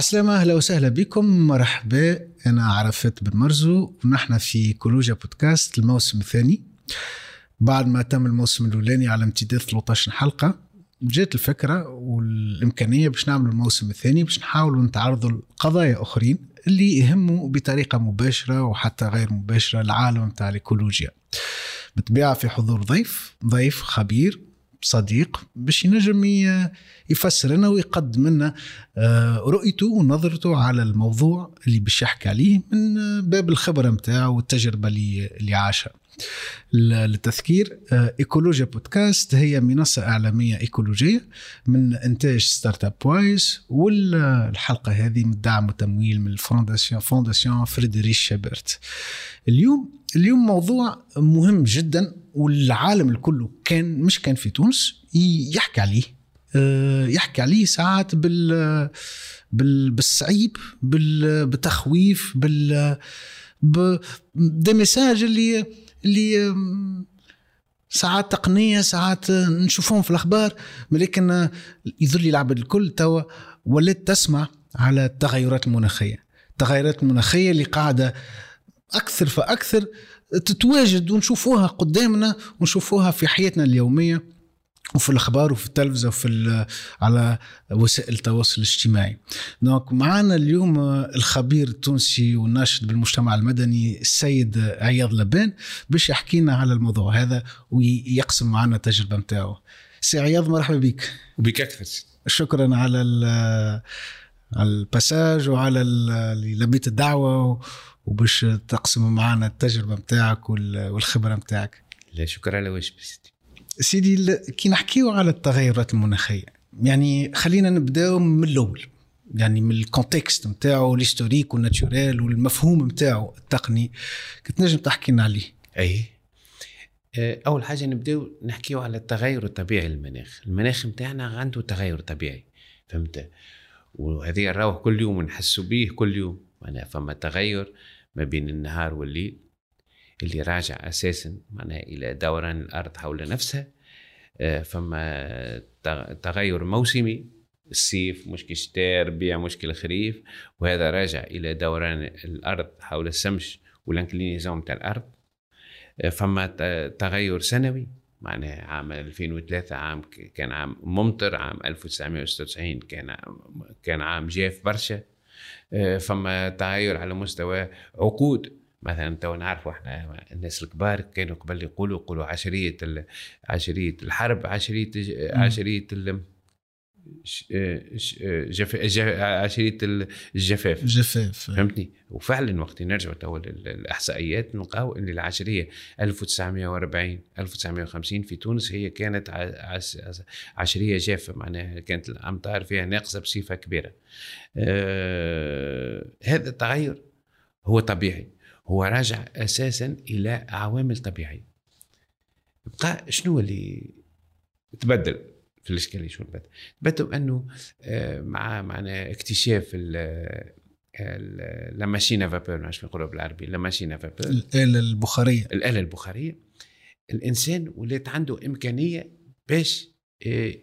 عسلامة أهلا وسهلا بكم. مرحبا أنا عرفت بن مرزو. ونحن في كولوجيا بودكاست الموسم الثاني. بعد ما تم الموسم الأولاني على امتداد 13 حلقة جات الفكرة والإمكانية باش نعمل الموسم الثاني باش نحاولوا نتعرضوا لقضايا أخرين اللي يهموا بطريقة مباشرة وحتى غير مباشرة العالم نتاع الإيكولوجيا. بالطبيعة في حضور ضيف ضيف خبير صديق باش ينجم يفسر لنا ويقدم لنا آه، رؤيته ونظرته على الموضوع اللي باش يحكي عليه من باب الخبرة نتاعو والتجربة اللي اللي عاشها. للتذكير آه، إيكولوجيا بودكاست هي منصة إعلامية إيكولوجية من إنتاج Startup Wise والحلقة هذه مدعم وتمويل من ال fondation fondation فريدريش إيبرت. اليوم اليوم موضوع مهم جدا والعالم الكل كان مش كان في تونس يحكي عليه آه، يحكي عليه ساعات بال بالصعيب بالتخويف بال دي ميساج اللي اللي ساعات تقنية ساعات نشوفهم في الأخبار ولكن يظل العبد الكل توا ولات تسمع على التغيرات المناخية. التغيرات المناخيه اللي قاعدة أكثر فأكثر تتواجد ونشوفوها قدامنا ونشوفوها في حياتنا اليومية. وفي الأخبار وفي التلفزة وفي على وسائل التواصل الاجتماعي. donc معنا اليوم الخبير التونسي والناشط بالمجتمع المدني السيد عياض لبان باش يحكي لنا على الموضوع هذا ويقسم معنا التجربة نتاعو. سي عياض مرحبا بك. وبك أكثر شكرا على على ال passage وعلى اللي لبيت الدعوة وباش تقسم معنا التجربة نتاعك والخبرة نتاعك. لا شكرا على واجب سيدي كي نحكيو على التغيرات المناخية يعني خلينا نبداو من الأول يعني من ال contexte نتاعو ال historique وال naturel والمفهوم نتاعو التقني. كنت نجم تحكي لنا عليه. أي. آه، أول حاجة نبداو نحكيو على التغير الطبيعي للمناخ. المناخ نتاعنا عنده تغير طبيعي فهمت؟ وهذه نراوه كل يوم نحسوا به كل يوم. معناها فما تغير ما بين النهار والليل. اللي راجع أساسا معناها إلى دوران الأرض حول نفسها آه، فما تغير موسمي الصيف مشكل الشتاء ربيع مشكل الخريف وهذا راجع إلى دوران الأرض حول الشمس والانكلينيزون تاع الأرض. آه، فما تغير سنوي معناها عام 2003 عام كان عام ممطر عام 1996 كان كان عام جاف برشا. آه، فما تغير على مستوى عقود مثلا تو نعرفوا إحنا الناس الكبار كانوا قبل يقولوا يقولوا عشرية عشرية الحرب عشرية عشرية جف... عشرية الجفاف. الجفاف. فهمتني؟ وفعلا وقت نرجع تو الاحصائيات نلقاو إن العشرية 1940 1950 في تونس هي كانت عشرية جافة معناها كانت الأمطار فيها ناقصة بصفة كبيرة. آه هذا التغير هو طبيعي. هو راجع أساسا إلى عوامل طبيعية. بقى شنو اللي تبدل في الإشكالية؟ شو تبدل؟ تبدل أنه آه، مع معنا اكتشاف لا ماشينا فابور مش نقولوا بالعربي لا ماشينا فابور الاله البخارية. الاله البخارية. الإنسان ولات عنده إمكانية باش آه،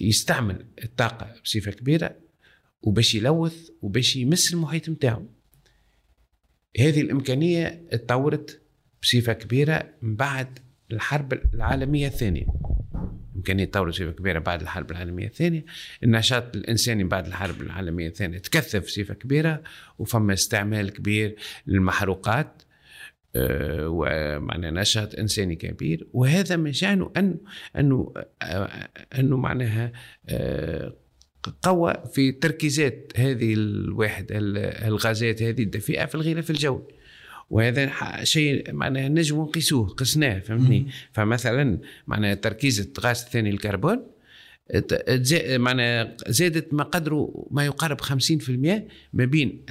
يستعمل الطاقة بصفة كبيرة وباش يلوث وباش يمس المحيط نتاعو هذه الإمكانية اتطورت بصفة كبيرة من بعد الحرب العالمية الثانية. إمكانية تطور بصفة كبيرة بعد الحرب العالمية الثانية. النشاط الإنساني بعد الحرب العالمية الثانية تكثف بصفة كبيرة وفما استعمال كبير للمحروقات آه، ومعنى نشاط إنساني كبير. وهذا من شأنه ان أنه آه، أنه معناها آه، قوى في تركيزات هذه الواحد الغازات هذه الدفيئه في الغلاف الجوي. وهذا شيء معناها نجم نقيسوه قسناه فهمتني؟ فمثلا معناها تركيز غاز ثاني الكربون معناها زادت ما قدره ما يقارب 50% ما بين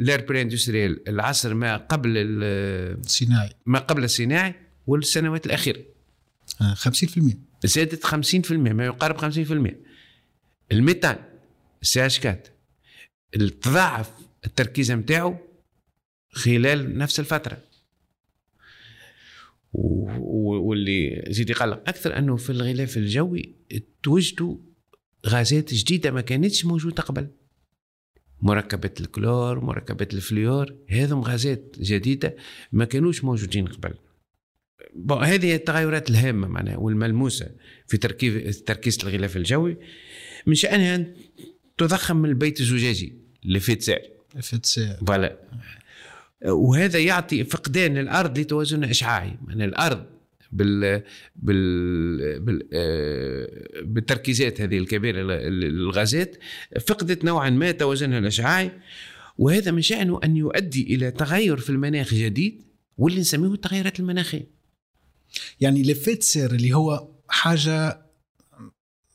l'ère industrielle العصر ما قبل الصناعي ما قبل الصناعي والسنوات الأخيرة. 50% آه، زادت 50% ما يقارب 50% ال méthane CH4 تضاعف التركيز نتاعو خلال نفس الفترة. واللي زيد يقلق أكثر أنه في الغلاف الجوي توجدوا غازات جديدة ما كانتش موجودة قبل. مركبات الكلور مركبات الفليور هذم غازات جديدة ما كانوش موجودين قبل. هذه التغيرات الهامة معناها والملموسة في تركيز تركيز الغلاف الجوي. من شانها ان تضخم البيت الزجاجي l'effet de serre effet de serre voilà. وهذا يعطي فقدان الأرض لتوازن إشعاعي. يعني الأرض بال بال, بال... آه، بالتركيزات هذه الكبيرة ال- الغازات فقدت نوعا ما توازنها الإشعاعي. وهذا من شأنه أن يؤدي إلى تغير في المناخ جديد واللي نسميه التغيرات المناخية. يعني l'effet de serre اللي هو حاجة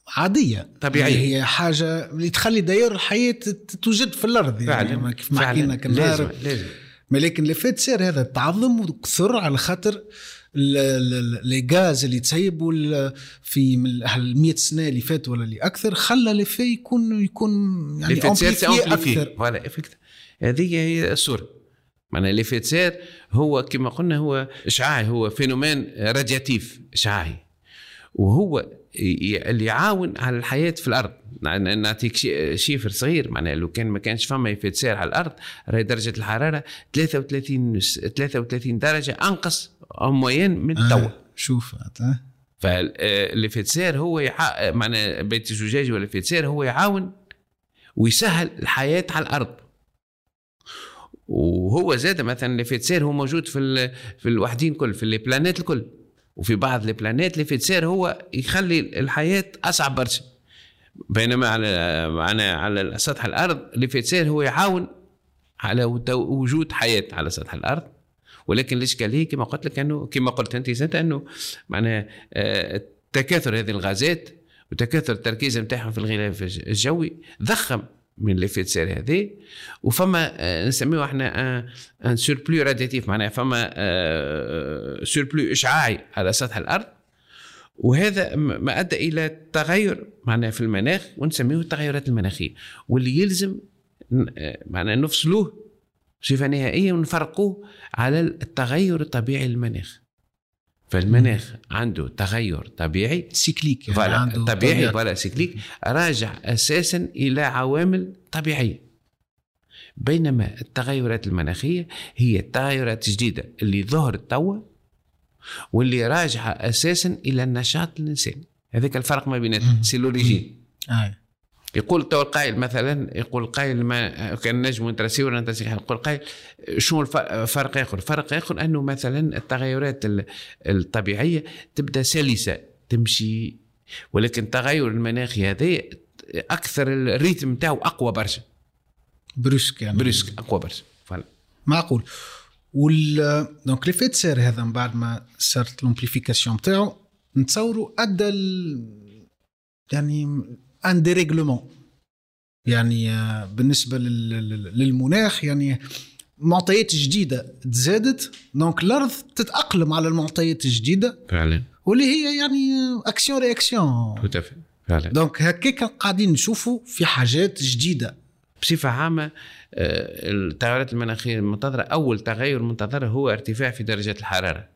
عادية. طبيعية. هي حاجة اللي تخلي داير الحياة تت- توجد في الأرض يعني ما- كيف ما حكينا كان لازم لازم. ما لكن l'effet de serre هذا تعظم وكثر على خاطر les gaz اللي تسيبوا في من ال 100 سنة اللي فاتوا ولا اللي أكثر خلى لي يكون يكون يعني amplifié أكثر. voilà هذه هي الصورة. معناها l'effet de serre هو كما قلنا هو إشعاعي هو phénomène radiatif إشعاعي. وهو اللي يعاون على الحياة في الأرض. نعطيك chi- chiffre صغير. معناها لو كان ما كانش فما effet de serre على الأرض راهي درجة الحرارة 33 س- 33 درجة أنقص moins من التو. آه. شوف آه. ف l'effet de serre هو يع... معنى بيت الزجاجي ولا l'effet de serre هو يعاون ويسهل الحياة على الأرض. وهو زاد مثلا l'effet de serre هو موجود في ال... في الوحدين كل في ال planètes الكل. وفي بعض ال planètes l'effet de serre هو يخلي الحياة أصعب برشا. بينما على معنا على سطح الأرض l'effet de serre هو يعاون على وجود حياة على سطح الأرض. ولكن الإشكالية كما قلت لك أنه كما قلت أنت زاد أنه معناها آه، تكاثر هذه الغازات وتكاثر التركيز نتاعهم في الغلاف الجوي ضخم. من l'effet de serre هذه وفما آه، نسميه إحنا un surplus radiatif معناها فما surplus اشعاعي على سطح الأرض. وهذا ما أدى إلى تغير معناها في المناخ ونسميه التغيرات المناخية. واللي يلزم آه، معناها نفصلوه بصفة نهائية ونفرقوه على التغير الطبيعي للمناخ. فالمناخ عنده تغير طبيعي cyclique. يعني عنده طبيعي. voilà cyclique. راجع أساسا إلى عوامل طبيعية. بينما التغيرات المناخية هي التغيرات الجديدة اللي ظهرت توا واللي راجعة أساسا إلى النشاط الإنساني. هذاك الفرق ما بيناتهم c'est l'origine. يقول تو القائل مثلا يقول القائل ما كان نجم نترسي ولا نترسي يقول القائل شنو الف- فرق آخر؟ فرق آخر أنه مثلا التغيرات ال- الطبيعية تبدأ سلسة تمشي ولكن التغير المناخي هذا أكثر ال rythme نتاعو أقوى برشا. brusque يعني. brusque أقوى برشا معقول. voilà donc l'effet de serre هذا من بعد ما صارت l'amplification نتاعو نتصوروا أدى ال... يعني un dérèglement. يعني آه، بالنسبة لل... لل- للمناخ يعني معطيات جديدة تزادت. donc الأرض تتأقلم على المعطيات الجديدة. فعلا. واللي هي يعني action réaction متفق فعلا. donc هكاك قاعدين نشوفوا في حاجات جديدة. بصفة عامة آه، التغيرات المناخية المنتظرة أول تغير منتظر هو ارتفاع في درجة الحرارة.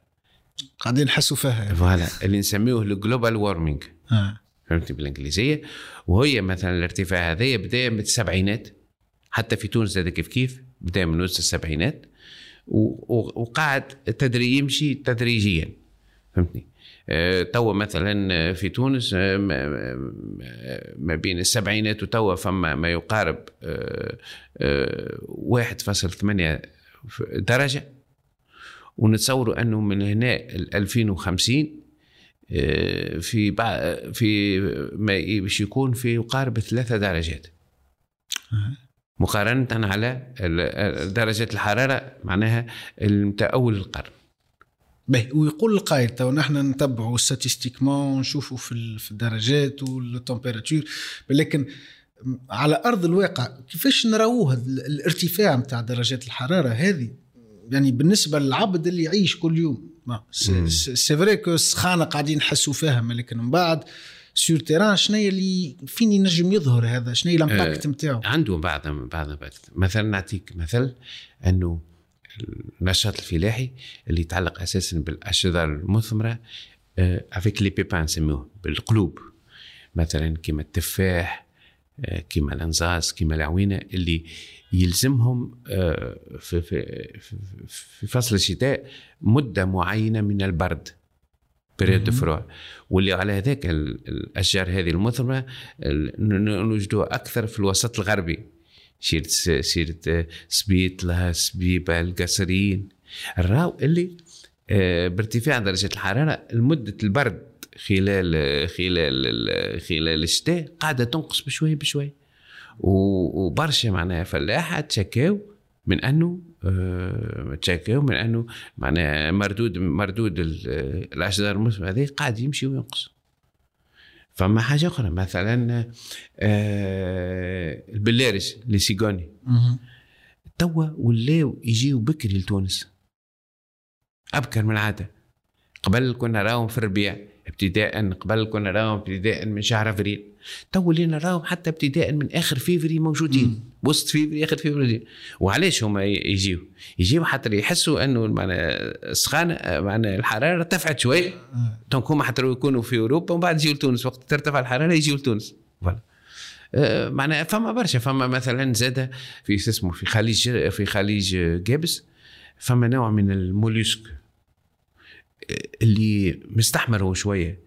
قاعدين نحسوا فيها. voilà اللي نسميه ال global warming آه. فهمتي بالإنجليزية؟ وهي مثلا الارتفاع هذايا بدا من السبعينات حتى في تونس زاد كيف كيف بدا من وسط السبعينات و- و- وقعد تدري يمشي تدريجيا فهمتني؟ آه، توا مثلا في تونس آه، ما- ما- بين السبعينات وتوا فما ما يقارب آه، آه، 1.8 درجة. ونتصوروا أنه من هنا ل 2050 آه، في بع- في ما باش يكون في يقارب ثلاثة درجات. مقارنة على ال- درجة الحرارة معناها نتاع أول القرن باهي ويقول القائل تو نحن نتبعوا statistiquement نشوفوا في ال- في الدرجات وال températures لكن على أرض الواقع كيفاش نراوه ال- الارتفاع نتاع درجات الحرارة هذه؟ يعني بالنسبة للعبد اللي يعيش كل يوم. c'est vrai que السخانه قاعدين نحسوا فيها لكن من بعد sur terrain شنو اللي فين ينجم يظهر هذا؟ شنو ال impact نتاعو؟ عنده بعض بعض مثلا نعطيك مثل أنه النشاط الفلاحي اللي يتعلق أساسا بالأشجار المثمرة avec les pépins نسميوه بالقلوب. مثلا كيما التفاح آه، كيما الانجاص كيما العوينه اللي يلزمهم آه، في في في فصل الشتاء مدة معينة من البرد période de froid واللي على هذاك الأشجار هذه المثمره نوجدوها أكثر في الوسط الغربي. سيرة سيرة سبيطلة سبيبة القصرين. نراو اللي آه، بارتفاع درجة الحرارة لمدة البرد خلال خلال خلال الشتاء قاعدة تنقص بشوي بشوي. وبرشا معناها فلاحة تشكاو من أنه آه، تشكاو من أنه معناها مردود مردود الأشجار الموسم هذه قاعد يمشي وينقص. فما حاجة أخرى مثلا آه البلارس اللي سيغوني. توا ولاو يجيو بكري لتونس. أبكر من العادة. قبل كنا راهم في الربيع. ابتداء قبل كنا نراهم ابتداء من شهر أفريل. تو اللي نراهم حتى ابتداء من آخر فيفري موجودين. وسط فيفري آخر فيفري وعلاش هما يجيو؟ يجيو حتى يحسوا إنه معنى السخانة معنى الحرارة ارتفعت شوي. donc هما حتى يكونوا في أوروبا ومن بعد يجيو لتونس. وقت ترتفع الحرارة يجيو لتونس. voilà أه معناها فما برشا. فما مثلا زاد في اسمه في خليج في خليج قابس فما نوع من ال mollusques. اللي مستحمر هو شوية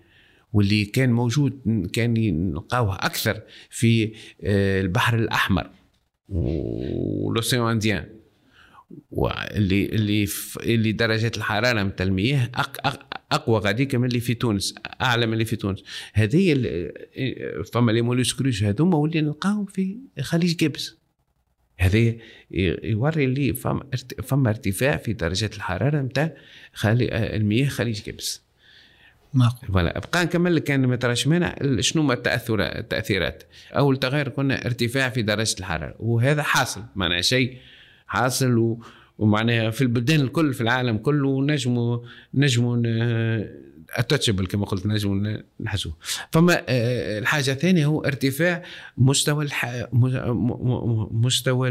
واللي كان موجود كان نلقاوه أكثر في آه، البحر الأحمر والاوسيان انديان واللي اللي اللي درجه الحرارة نتاع المياه أقوى غاديك من اللي في تونس أعلى من اللي في تونس. هذه آه، فما لي مولوسكروش هذوما واللي نلقاهم في خليج جبس هذا يوري لي فما فما ارتفاع في درجات الحرارة نتاع المياه خليج قابس. معقول. voilà أبقى نكمل لك كان ما تراش مانع شنو ما التاثرات التأثيرات؟ اول تغير قلنا ارتفاع في درجة الحرارة. وهذا حاصل معناها شيء حاصل و ومعناها في البلدان الكل في العالم كله نجموا نجموا touchable كما قلت نجم نحسوه فما آه، الحاجة الثانية هو ارتفاع مستوى الح... مستوى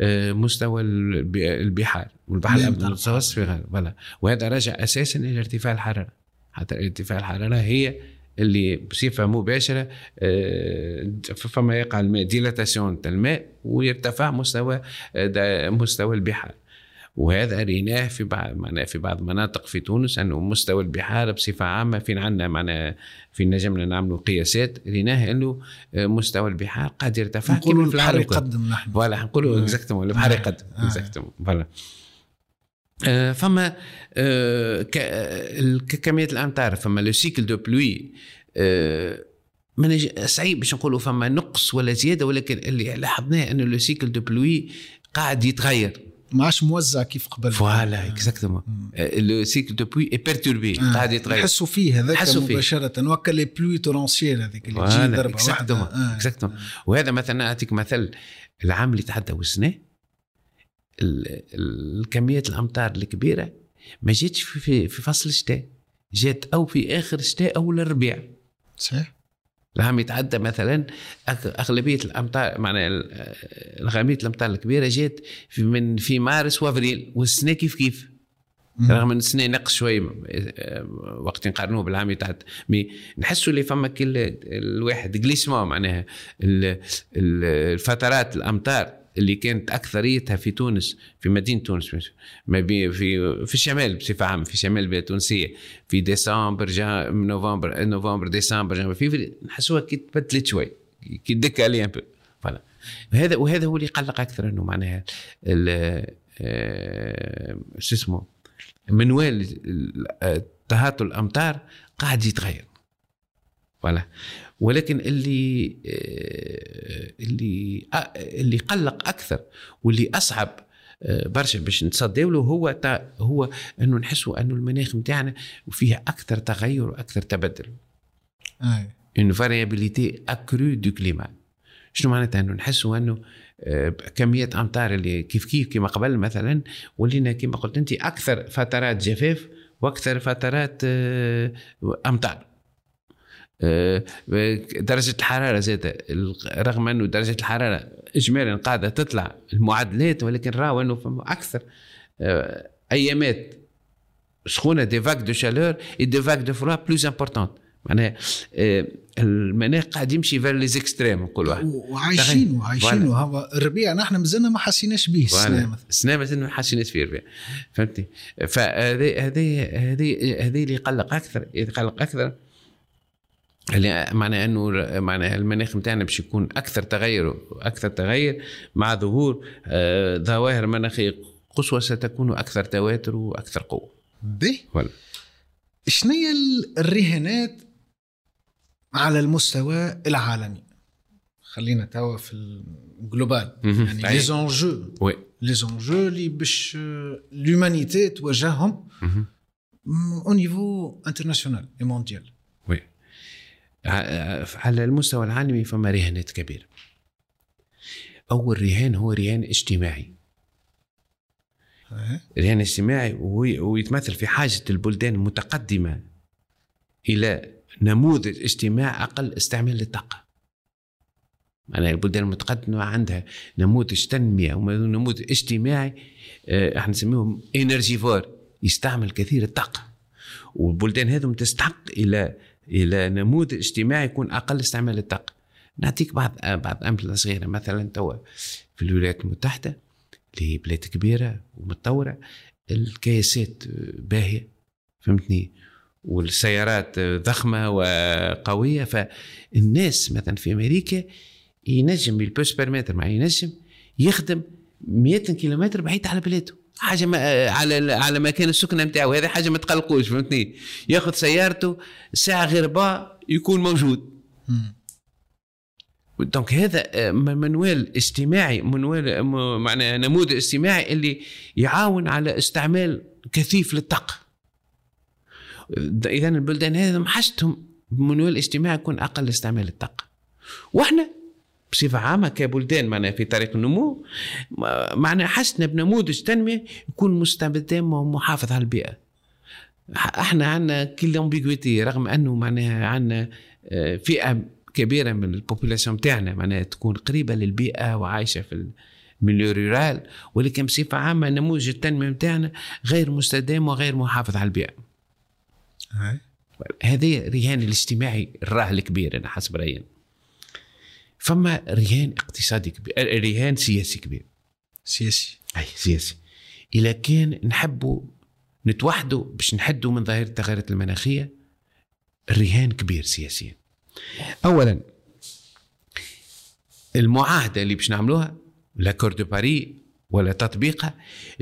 آه، مستوى البحار. والبحر الأبيض المتوسط في voilà. وهذا راجع أساسا إلى ارتفاع الحرارة. حتى ارتفاع الحرارة هي اللي بصفة مباشرة آه، فما يقع الماء dilatation الماء ويرتفع مستوى مستوى البحار. وهذا ريناه في بعض معناه في بعض المناطق في تونس أنه مستوى البحار بصفة عامة فين عندنا معناه في نجمنا نعملوا قياسات ريناه أنه مستوى البحار قد يرتفع نقولوا البحر يقدم نحن. voilà نقولوا exactement البحر يقدم exactement voilà. آه فما آه كميه الامطار فما le cycle de pluie آه صعيب باش نقولوا فما نقص ولا زيادة ولكن اللي لاحظناه انه le cycle de pluie قاعد يتغير. ما عادش موزع كيف قبل. voilà exactement le cycle de pluie est perturbé قاعد يتغير. نحسوا فيه هذاك مباشرة avec les pluies torrentielles هذيك اللي تجي ضربة اكزاكتومون اكزاكتومون وهذا مثلا نعطيك مثل العام اللي تعدى والسنة الكميات الامطار الكبيرة ما جاتش في, في فصل الشتاء. جات أو في آخر الشتاء أو الربيع. صحيح. العام يتعدى مثلا أغلبية الامطار معنى الغاميه الامطار الكبيرة جات في من في مارس وأفريل. والسنة كيف كيف؟ رغم ان السنة نقص شوي وقت نقارنوه بالعام يتعدى. mais نحسوا اللي فما كل الواحد glissement معناها الفترات الامطار اللي كانت أكثريتها في تونس في مدينة تونس ما في في الشمال بصفة عامة في الشمال البلاد التونسيه في ديسمبر جا نوفمبر نوفمبر ديسمبر فيفري نحسوها كي تبدلت شوي كي décalées hein voilà وهذا وهذا هو اللي يقلق أكثر إنه معناها آه، شو اسمه منوال تهاطل الأمطار قاعد يتغير. voilà ولكن اللي آه، اللي آه، اللي قلق أكثر واللي أصعب آه، برشا باش نتصدوا له هو هو إنه نحسوا إنه المناخ نتاعنا فيه أكثر تغير وأكثر تبدل. أي une variabilité accrue du climat. شنو معناتها إنه نحسوا إنه كمية أمطار اللي كيف كيف كما قبل مثلا ولينا كما قلت أنت أكثر فترات جفاف وأكثر فترات أمطار آه، درجة الحرارة زاد رغم أنه درجة الحرارة إجمالا قاعدة تطلع المعدلات ولكن راهو أنه فما أكثر أيامات سخونة des vagues de chaleur et des vagues de froid plus importantes معناها آه، المناخ قاعد يمشي vers les extrêmes نقول واحد. وعايشين وعايشين هو الربيع نحن مازلنا ما حسيناش به السنة مثلا. السنة مازلنا ما حسيناش فيه الربيع. فهمتني؟ فهذه هذه هذه هذه اللي يقلق أكثر يقلق أكثر اللي معنى إنه معنى المناخ نتاعنا باش يكون أكثر تغير أكثر تغير مع ظهور آه، ظواهر مناخية قصوى ستكون أكثر تواتر وأكثر قوة. باهي voilà. شنو الرهانات على المستوى العالمي؟ خلينا توا في ال global يعني لي زونجو لي زونجو اللي باش l'humanité تواجههم au niveau international et mondial على المستوى العالمي فما رهانات كبيرة. أول رهان هو رهان اجتماعي. رهان اجتماعي ويتمثل في حاجة البلدان المتقدمة إلى نموذج اجتماع أقل استعمال للطاقة. أنا البلدان المتقدمة عندها نموذج تنمية ونموذج اجتماعي آه، إحنا نسميهم انرجيفور يستعمل كثير الطاقة. والبلدان هذم تستحق إلى إلى نموذج اجتماعي يكون أقل استعمال للطاقة نعطيك بعض بعض أمثلة صغيرة. مثلا توا في الولايات المتحدة اللي هي بلاد كبيرة ومتطورة الكياسات باهية فهمتني؟ والسيارات ضخمة وقوية. فالناس مثلا في أمريكا ينجم بالبوس بيرمتر مع ينجم يخدم 100 كيلومتر بعيد على بلاده حاجة ما على على مكان السكنة نتاعو. هذه حاجة ما تقلقوش فهمتني؟ ياخذ سيارته ساعة غير با يكون موجود. donc هذا منوال اجتماعي منوال معنى نموذج اجتماعي اللي يعاون على استعمال كثيف للطاقة. اذا البلدان هذه حاجتهم منوال اجتماعي يكون أقل استعمال الطاقه وإحنا بصفة عامة كبلدان معنا في طريق النمو. معنا حسنا بنموذج تنمية يكون مستخدم ومحافظ على البيئة. إحنا عندنا كل ambiguïté رغم أنه معناها عندنا آه، فئة كبيرة من ال population تاعنا معناها تكون قريبة للبيئة وعايشة في ال milieu rural ولكن بصفة عامة نموذج التنمية تاعنا غير مستدام وغير محافظ على البيئة. هذه رهان الاجتماعي الراه الكبير أنا حسب رأيي. فما رهان اقتصادي كبير رهان سياسي كبير. سياسي. أي سياسي. إذا كان نحبوا نتوحدوا باش نحدوا من ظاهرة التغيرات المناخية الرهان كبير سياسيا. اولا المعاهدة اللي باش نعملوها l'accord de Paris ولا تطبيقها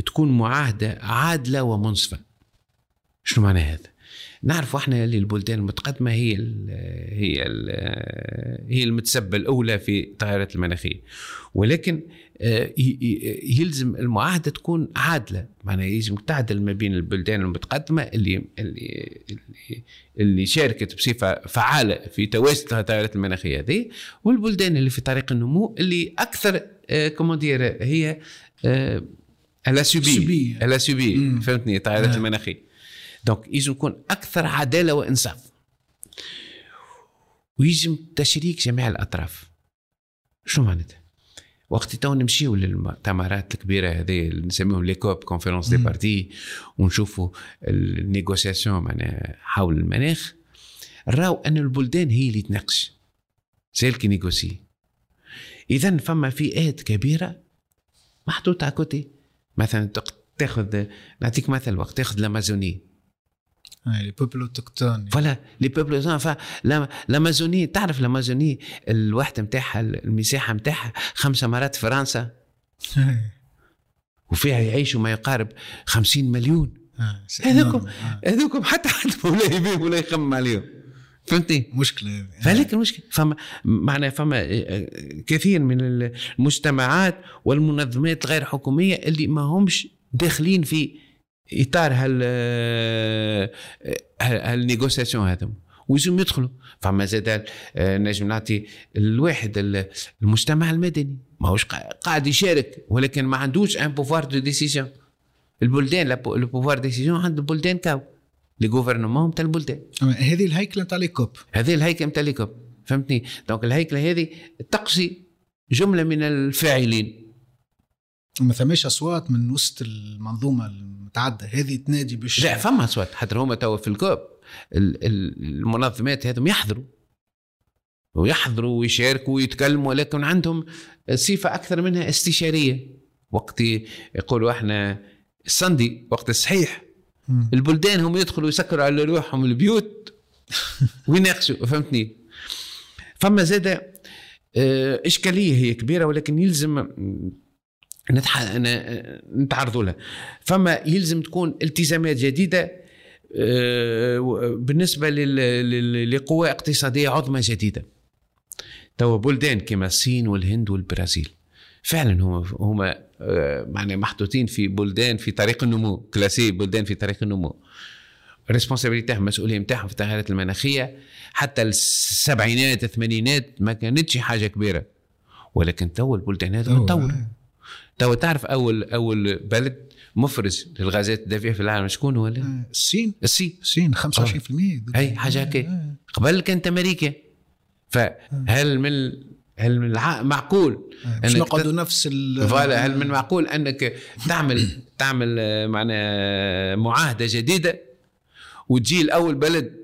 تكون معاهدة عادلة ومنصفة. شنو معنى هذا؟ نعرف إحنا اللي البلدان المتقدمة هي ال هي ال هي المتسببة الأولى في التغيرات المناخيه ولكن آه، يلزم المعاهدة تكون عادلة. معناها يلزم تعدل ما بين البلدان المتقدمة اللي اللي اللي شاركت بصفة فعالة في تواسد التغيرات المناخيه هذه والبلدان اللي في طريق النمو اللي أكثر comment dire آه، هي elle a subi elle a subi فهمتني؟ التغيرات آه. المناخيه donc يجب يكون أكثر عدالة وإنصاف. ويجب تشريك جميع الأطراف. شنو معناتها؟ وقت تو نمشيو للمؤتمرات الكبيرة هذه اللي نسميهم les COP conférences des parties ونشوفوا ال négociations معناها حول المناخ. راو أن البلدان هي اللي تناقش. celles qui négocient اذا فما فئات كبيرة محطوطة على côté. مثلا تاخذ نعطيك مثل وقت تاخذ الامازوني لي بوبل اوتوكتون فوالا لي بوبل فالامازوني تعرف الأمازوني الوحده نتاعها المساحة نتاعها خمسة مرات فرنسا. وفيها يعيشوا ما يقارب خمسين مليون. آه، هذوكم آه. هذوكم حتى حد ولا يبيهم ولا يخمم عليهم. فهمتني؟ مشكلة. فهذيك المشكلة. فما معناها فما آه، كثير من المجتمعات والمنظمات الغير حكومية اللي ما همش داخلين في اطار هال هالنيغوسياسيون هذا ويزوم يدخلوا. فما زاد نجم نعطي الواحد المجتمع المدني. ماهوش قاعد يشارك ولكن ما عندوش un pouvoir de décision البلدان ال pouvoir décision عند البلدان كاو. les gouvernements تاع البلدان. هذه الهيكلة نتاع les COP. هذه الهيكلة نتاع les COP فهمتني؟ donc الهيكلة هذه تقصي جملة من الفاعلين. ما ثماش أصوات من وسط المنظومة المتعددة. هذه تنادي باش لا فما أصوات. حتى هما توا في ال COP. ال- ال- المنظمات هذم يحضروا. ويحضروا ويشاركوا ويتكلموا ولكن عندهم صفة أكثر منها استشارية. وقت يقولوا إحنا الصندي وقت الصحيح. البلدان هم يدخلوا يسكروا على روحهم البيوت. ويناقشوا فهمتني؟ فما زاد آه، إشكالية هي كبيرة ولكن يلزم نتح... نتعرضوا لها فما يلزم تكون التزامات جديدة آه، بالنسبة. لقوى اقتصادية عظمى جديدة. توا بلدان كما الصين والهند والبرازيل. فعلا هم هم آه، معناها محطوطين في بلدان في طريق النمو classés بلدان في طريق النمو. ال responsabilité تاعهم المسؤوليه نتاعهم في التغيرات المناخية. حتى السبعينات الثمانينات ما كانتش حاجة كبيرة. ولكن تو البلدان تطور آه. تو تعرف أول أول بلد مفرز للغازات الدافئة في العالم شكون هو؟ آه، الصين. الصين. الصين 25% اي حاجة هكا. آه. قبل كانت أمريكا. فهل من هل من. معقول آه. أنك نقعدوا نفس ال؟ فوالا هل من معقول أنك تعمل تعمل آه، معنا معاهدة جديدة وتجي الأول بلد آه، آه،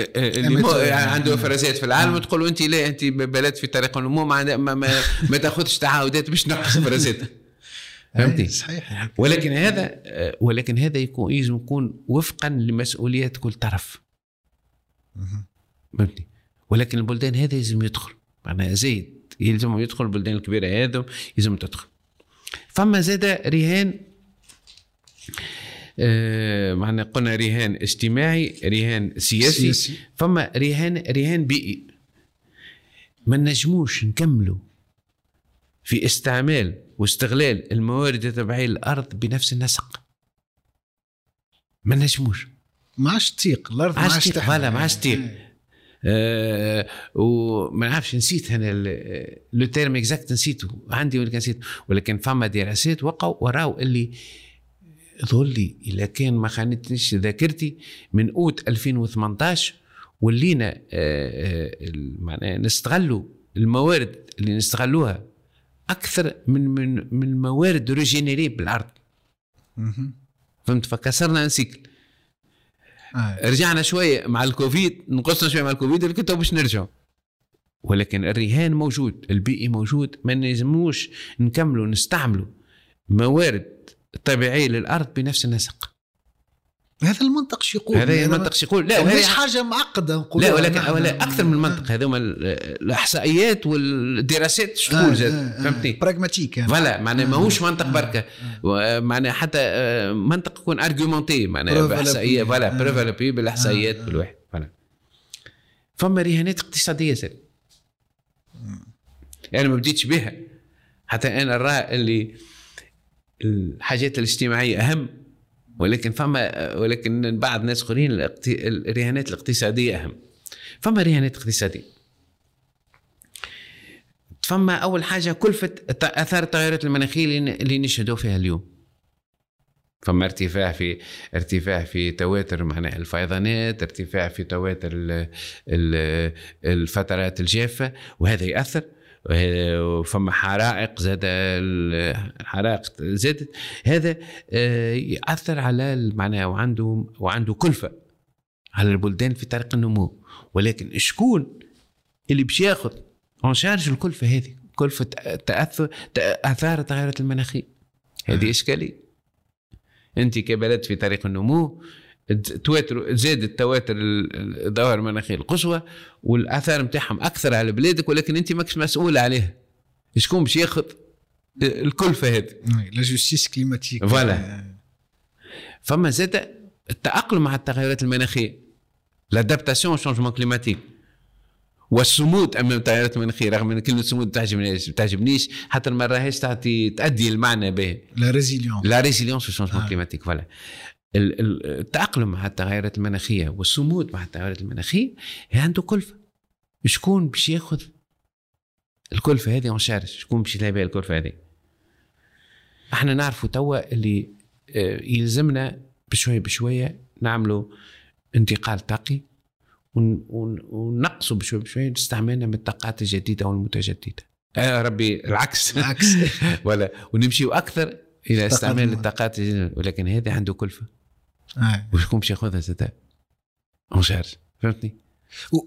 اللي مو أمت- يعني عنده آه. فرازات في العالم آه. وتقول له أنت لا أنت بلد في طريق النمو ما ما, ما, ما تأخذش تعهدات باش تنقص فرازاتها فهمتي؟ آه، صحيح ولكن هذا آه، ولكن هذا يكون يجب يكون وفقا لمسؤوليات كل طرف مهم. فهمتني ولكن البلدان هذا لازم يدخل معناها زايد يلزم يدخل البلدان الكبيرة هذو يلزم تدخل فما زاد رهان آه معنا قلنا رهان اجتماعي رهان سياسي, سياسي. فما رهان رهان بيئي ما نجموش نكملوا في استعمال واستغلال الموارد الطبيعيه للأرض بنفس النسق ما نجموش ما عادش تيق الأرض ما عادش تيق،. voilà، ما عادش تيق. آه. آه وما نعرفش نسيت أنا ال- le terme exact نسيته عندي ولكن نسيت ولكن فما دراسات وقعوا وراو اللي ظل لي. اذا كان ما خانتنيش ذاكرتي من أوت 2018 ولينا آه، آه، معناها نستغلوا الموارد اللي نستغلوها أكثر من من من الموارد régénérées بالأرض. مهم. فهمت؟ فكسرنا un cycle آه. رجعنا شوية مع الكوفيد نقصنا شوية مع الكوفيد ولكن تو باش نرجعوا. ولكن الرهان موجود البيئي موجود ما نلزموش نكملوا نستعملوا موارد طبيعيه للأرض بنفس النسق. هذا المنطق شو يقول؟ هذا أنا- المنطق يقول؟ لا مش حاجة معقدة نقولها. لا ولكن. ولا أكثر من المنطق هذوما ال- الأحصائيات والدراسات شو تقول زاد؟ فهمتني؟ pragmatique يعني. voilà معناها ماهوش منطق بركة. معناها حتى آه، منطق يكون argumenté معناها بأحصائية. voilà آه. preuve à l'appui بالأحصائيات بالواحد voilà. فما رهانات اقتصادية زاد. يعني ما بديتش بها حتى أنا نرى اللي الحاجات الاجتماعية أهم ولكن فما ولكن بعض ناس آخرين الاقت- الرهانات الاقتصادية أهم. فما رهانات اقتصادية. فما أول حاجة كلفة آثار التغيرات المناخية اللي نشهدوا فيها اليوم. فما ارتفاع في ارتفاع في تواتر معناها الفيضانات ارتفاع في تواتر ال- ال- الفترات الجافة وهذا يأثر. وفما حرائق زاد الحرائق زادت. هذا آه، يأثر على معناها وعنده وعنده كلفة على البلدان في طريق النمو. ولكن شكون اللي باش ياخذ اون شارج الكلفة هذه؟ كلفة تأثر اثار التغيرات المناخية. هذه إشكالية. أنت كبلد في طريق النمو تواتر زاد التواتر ال- الظواهر المناخيه القصوى والآثار نتاعهم أكثر على بلادك ولكن أنت ماكش مسؤول عليها. شكون باش ياخذ؟ الكلفه هذه. la justice climatique voilà. فما زاد التأقلم مع التغيرات المناخية. l'adaptation changement climatique والصمود امام التغيرات المناخية رغم إن كلمة صمود تعجبنيش تعجبنيش حتى ما راهيش تعطي تأدي المعنى به. la résilience la résilience au changement آه. climatique voilà. ال- ال- التأقلم مع التغيرات المناخية والصمود مع التغيرات المناخية هي عنده كلفة. شكون باش ياخذ الكلفة هذه اون شارج شكون باش يلعب الكلفة هذه؟ إحنا نعرفوا توا اللي آه، يلزمنا بشوية بشوية نعملوا انتقال طاقي ون- ون- ونقصوا بشوية بشوية استعمالنا من الطاقات الجديدة والمتجددة. آه ربي العكس. العكس. ولا ونمشيو أكثر إلى طاقات استعمال الطاقات الجديدة. ولكن هذا عنده كلفة. آه. وشكون باش ياخذها زاد en charge فهمتني؟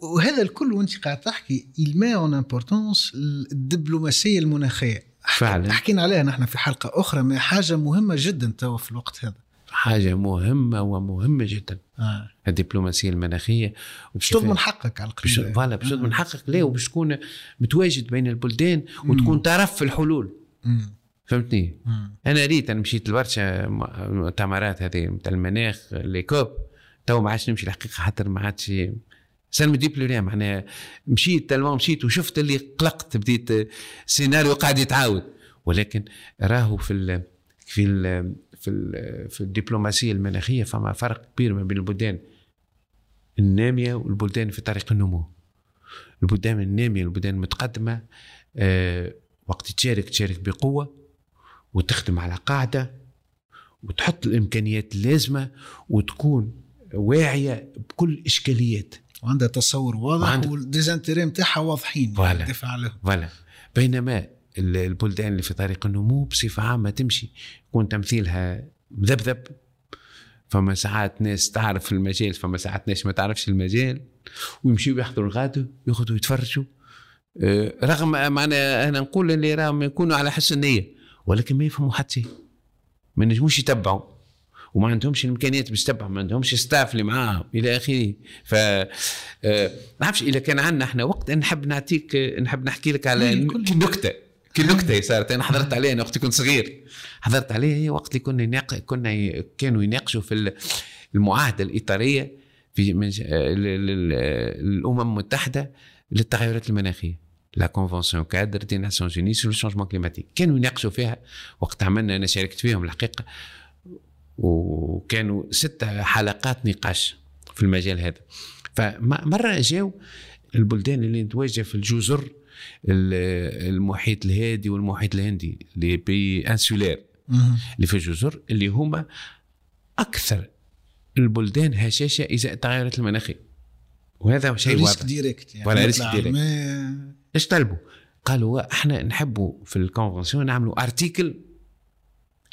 وهذا الكل وانت قاعد تحكي elle met en importance الدبلوماسية المناخية. فعلا. حكينا عليها نحن في حلقة أخرى ما حاجة مهمة جدا توا في الوقت هذا. حاجة مهمة ومهمة جدا. آه. الدبلوماسية المناخية. باش تضمن حقك على القليل voilà باش آه. تضمن حقك ليه؟ وباش تكون متواجد بين البلدان وتكون طرف في الحلول. مم. فهمتني. أنا ريت أنا مشيت لبرشا مؤتمرات هذه نتاع المناخ les COP. تو ما عادش نمشي الحقيقة حتى ما عادش ça me dit plus معناها مشيت tellement مشيت وشفت اللي قلقت بديت سيناريو قاعد يتعاود. ولكن راهو في ال في ال في ال في الدبلوماسية المناخية فما فرق كبير ما بين البلدان النامية والبلدان في طريق النمو. البلدان النامية والبلدان المتقدمة آه وقت تشارك تشارك بقوة. وتخدم على قاعدة وتحط الإمكانيات اللازمة وتكون واعية بكل إشكاليات. وعندها تصور واضح وعندها- وال des intérêts نتاعها واضحين. voilà. voilà. بينما ال- البلدان اللي في طريق النمو بصفة عامة تمشي. يكون تمثيلها مذبذب فما ساعات ناس تعرف المجال فما ساعات ناس ما تعرفش المجال ويمشيوا يحضروا الغادو ياخذوا يتفرجوا. آه، رغم معنا أنا نقول اللي راهم يكونوا على حسن النية. ولكن ما يفهموا حتى. ما نجموش يتبعوا. وما عندهمش الإمكانيات باش يتبعوا ما عندهمش ستاف اللي معاهم إلى آخره. ف آه، ما نعرفش إذا كان عندنا إحنا وقت نحب نعطيك نحب نحكي لك على كل- كل- نكتة نكتة صارت أنا حضرت عليها أنا وقت كنت صغير. حضرت عليها هي وقت اللي كنا يناق... كنا ي... كانوا يناقشوا في ال- المعاهدة الإطارية في من... آه، ل- ل- الأمم المتحدة للتغيرات المناخية. la convention cadre des Nations Unies sur les changements climatiques كانوا يناقشوا فيها وقت عملنا أنا شاركت فيهم الحقيقة وكانوا ست حلقات نقاش في المجال هذا فمره جاوا البلدان اللي تواجه في الجزر ال- المحيط الهادي والمحيط الهندي les pays insulaires. اللي في الجزر اللي هما أكثر البلدان هشاشه ازاء التغيرات المناخيه وهذا شيء risque واضح direct يعني ولا risque direct. إيش طلبوا؟ قالوا إحنا نحبوا في ال convention نعملوا article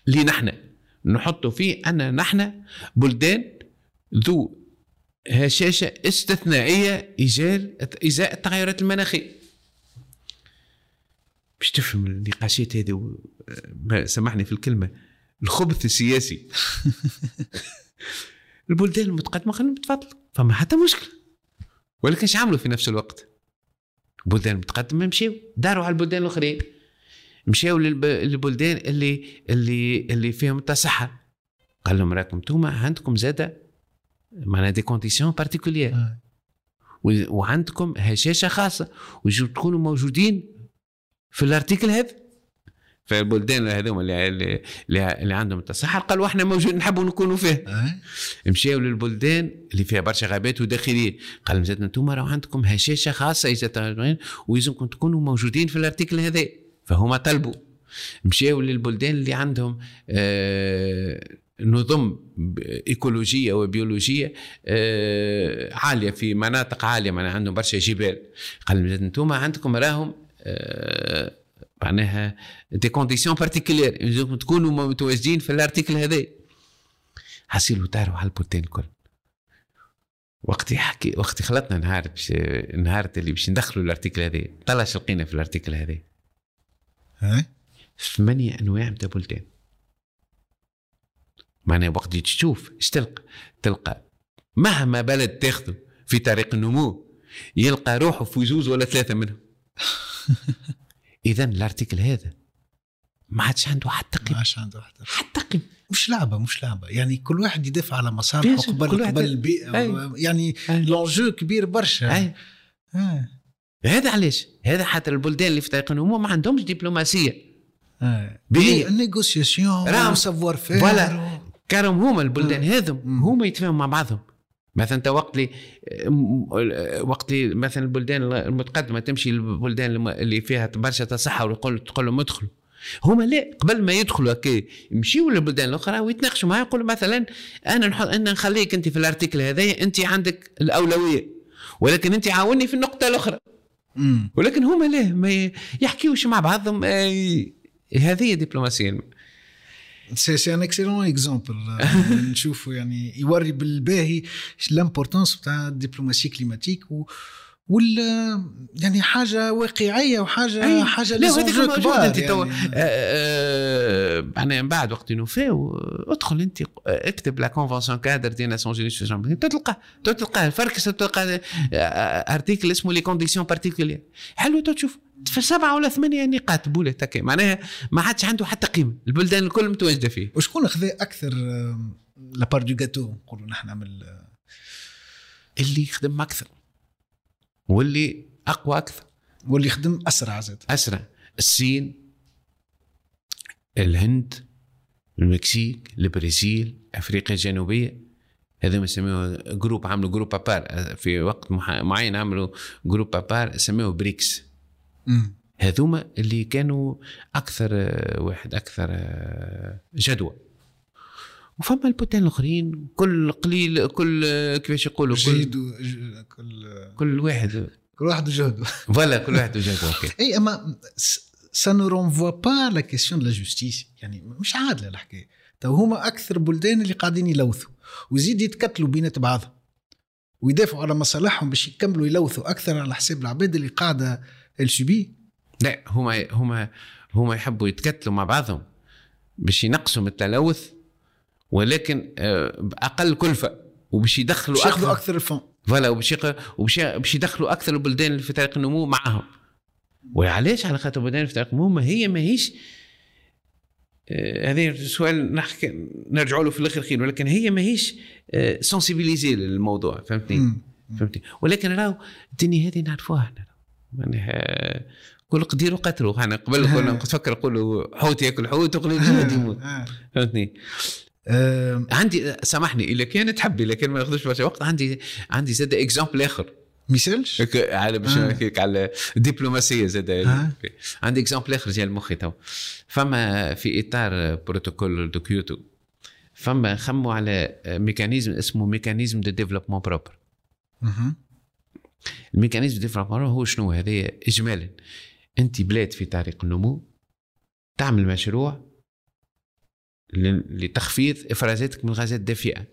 اللي نحن نحطوا فيه أن نحن بلدان ذو هشاشة استثنائية ازاء ازاء التغيرات المناخية باش تفهم النقاشات هذه و- سامحني في الكلمة الخبث السياسي البلدان المتقدمة خلينا تفضلوا فما حتى مشكلة ولكن إيش عملوا في نفس الوقت؟ البلدان المتقدمه مشيوا داروا على البلدان الآخرين. مشاو للب- للبلدان اللي اللي اللي فيهم التصحر قال لهم راكم أنتم عندكم زادة معناها des conditions particulières آه. وعندكم هشاشة خاصة. ويجوا تكونوا موجودين في ال article هذا. فالبلدان هذوما اللي اللي, اللي عندهم التصحر قالوا إحنا موجود نحبوا نكونوا فيه. آه. مشاو للبلدان اللي فيها برشا غابات وداخلية. قال لهم زاد أنتم راه عندكم هشاشة خاصة إذا تغيرين ويلزمكم تكونوا موجودين في ال article هذا. فهما طلبوا. مشاو للبلدان اللي عندهم آه نظم إيكولوجية وبيولوجية آه عالية في مناطق عالية معناها عندهم برشا جبال. قال لهم زاد أنتم عندكم راهم آه معناها des conditions particulières تكونوا متواجدين في ال article هذا. حسيلو تعرفوا على البلدان الكل. وقت يحكي وقت خلطنا نهار بش نهار اللي باش ندخلوا ال article هذا. طلع شو لقينا في ال article هذا. ثمانية أنواع نتاع بلدان معناها وقت تشوف إيش تلقى؟ تلقى مهما بلد تاخذه في طريق النمو يلقى روحه في زوز ولا ثلاثة منهم. اذا الأرتيكل هذا ما عادش عنده حتى ما قيمة عادش عنده حتى حتى قيمة مش لعبة مش لعبة يعني كل واحد يدافع على مصالحه قبل قبل البيئه أي. يعني. لونجو كبير برشا أي. آه. هذا علاش هذا حتى البلدان اللي في طريق النمو ما عندهمش دبلوماسية آه. بيئة. ال négociations راهم- savoir faire voilà. كانوا هما البلدان. هذم. هما يتفاهموا مع بعضهم مثلا أنت وقت لي وقت لي مثلا البلدان المتقدمة تمشي للبلدان اللي فيها برشا تصحر ويقول تقول لهم ادخلوا. هما لا قبل ما يدخلوا هكا يمشيوا للبلدان الأخرى ويتناقشوا معاه يقولوا مثلا أنا نحط أنا نخليك أنت في ال article هذا أنت عندك الأولوية ولكن أنت عاوني في النقطة الأخرى. ولكن هما ليه ما يحكيوش مع بعضهم هذه دبلوماسية. سي سي ان اكسيلون اكزومبل نشوفوا يعني يوري بالباهي لامبورتونس بتاع الدبلوماسيه كليماتيك و وال يعني حاجة واقعية وحاجه أي. حاجة لا هذيك كبار أنت توا يعني. معناها من بعد وقت نوفاو ادخل أنت اكتب لا كونفونسيون كادر دي ناسيون جوني تلقى تلقى فركس تلقى article اسمه les conditions particulières حلو تو تشوف في سبعة ولا ثمانية نقاط بولت هكا معناها ما عادش عنده حتى قيمة. البلدان الكل متواجدة فيه. وشكون خذا أكثر la part de gâteau نقولوا نحن من اللي يخدم أكثر. واللي أقوى أكثر. واللي يخدم أسرع زاد أسرع. الصين الهند المكسيك البرازيل أفريقيا الجنوبية. هذا ما يسموه groupe عملوا groupe à part في وقت معين عملوا groupe à part سموه بريكس. هذوما اللي كانوا أكثر واحد أكثر آه، جدوى. وفما البلدان الاخرين كل قليل كل كيفاش يقولوا كل, كل كل واحد. كل واحد وجهده voilà كل واحد وجهته هكا إي أما ça ne renvoie pas la question de la justice يعني مش عادله الحكاية. تو هما أكثر بلدان اللي قاعدين يلوثوا. ويزيد يتكتلوا بينات بعضهم ويدافعوا على مصالحهم باش يكملوا يلوثوا أكثر على حساب العباد اللي قاعدة الشبيه لا هما هما هما يحبوا يتكتلوا مع بعضهم باش ينقصوا من التلوث. ولكن آه، بأقل كلفة وباش يدخلوا أكثر. أكثر ال fonds voilà وباش وباش باش يدخلوا أكثر البلدان اللي في طريق النمو معاهم وعلاش على خاطر البلدان في طريق النمو؟ ما هي ماهيش آه، هذا سؤال نحكي نرجعوا له في الآخر خير ولكن هي ماهيش سنسيبيليزي للموضوع فهمتني؟ فهمتني؟ ولكن راهو الدنيا هذه نعرفوها إحنا. معناها كل قدير وقتلوا إحنا قبل كنا نفكر نقولوا حوت ياكل حوت وقليل يموت آه. فهمتني؟ آه، عندي سامحني الا كان تحب الا كان ما ناخذش برشا وقت. عندي عندي زاد اكزامبل آخر. مثالش على باش آه. نحكيك على الدبلوماسيه زاد. آه. عندي exemple آخر جا لمخي تو فما في إطار protocole de Kyoto فما خموا على mécanisme اسمه mécanisme de développement propre. ال mécanisme de développement هو شنو؟ هذا اجمالا. أنت بلاد في طريق النمو تعمل مشروع لتخفيض إفرازاتك من الغازات الدافئه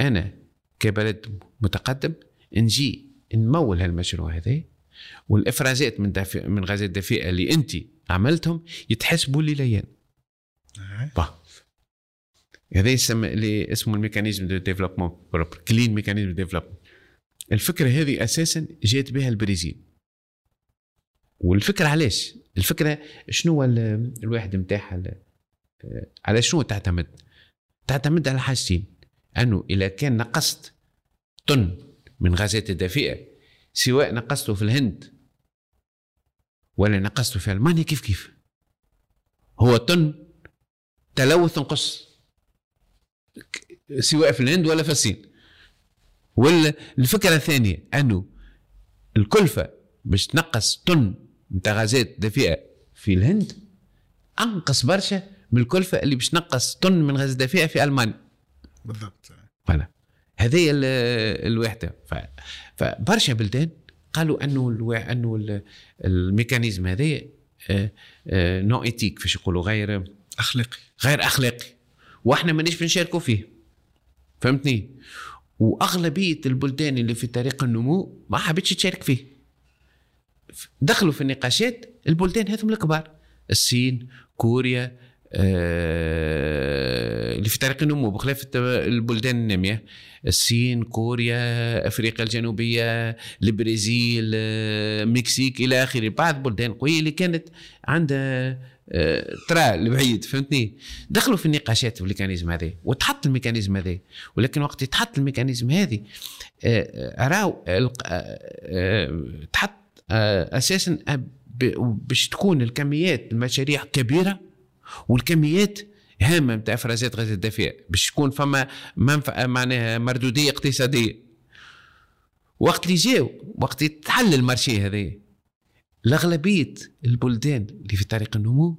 أنا كبلد متقدم نجي نمول هالمشروع هذا والإفرازات من دافئ من غازات الدافئه اللي أنت عملتهم يتحسبوا لي ليا آه. bah. هذا يسمى اللي اسمه الميكانيزم دو ديفلوبمون بروبر كلين ميكانيزم ديفلوبمون. الفكرة هذه أساسا جات بها البرازيل والفكرة علاش؟ الفكرة شنو هو ال- الواحد نتاعها على شنو تعتمد؟ تعتمد على حاجتين. أنه إذا كان نقصت طن من غازات الدافئه سواء نقصته في الهند ولا نقصته في ألمانيا كيف كيف؟ هو طن تلوث نقص سواء في الهند ولا في الصين. والفكرة الثانية أنه الكلفة باش تنقص طن نتاع غازات دافئه في الهند أنقص برشا من الكلفه اللي باش تنقص طن من غاز دافئه في ألمانيا. بالضبط. voilà. هذه ال- الوحدة. فبرشا بلدان قالوا أنه الوا... أنه ال- ال mécanisme هذا non éthique فاش يقولوا غير أخلاقي. غير أخلاقي. وإحنا مانيش بنشاركوا فيه. فهمتني؟ وأغلبية البلدان اللي في طريق النمو ما حبتش تشارك فيه. دخلوا في النقاشات البلدان هذم الكبار. الصين كوريا آه، اللي في طريق النمو بخلاف البلدان النامية الصين كوريا أفريقيا الجنوبية البرازيل آه، المكسيك إلى آخره. بعض بلدان قوية اللي كانت عندها آه، ترى البعيد فهمتني؟ دخلوا في النقاشات في ال mécanisme هذا وتحط ال mécanisme هذا ولكن وقت يتحط ال mécanisme هذه آه، آه، راو آه، آه، تحط آه، أساسا آه، باش تكون الكميات المشاريع كبيرة والكميات هامة نتاع افرازات غاز الدافئه باش تكون فما منفعة معناها مردودية اقتصادية. وقت اللي جاو وقت يتحل المارشي هذا الأغلبية البلدان اللي في طريق النمو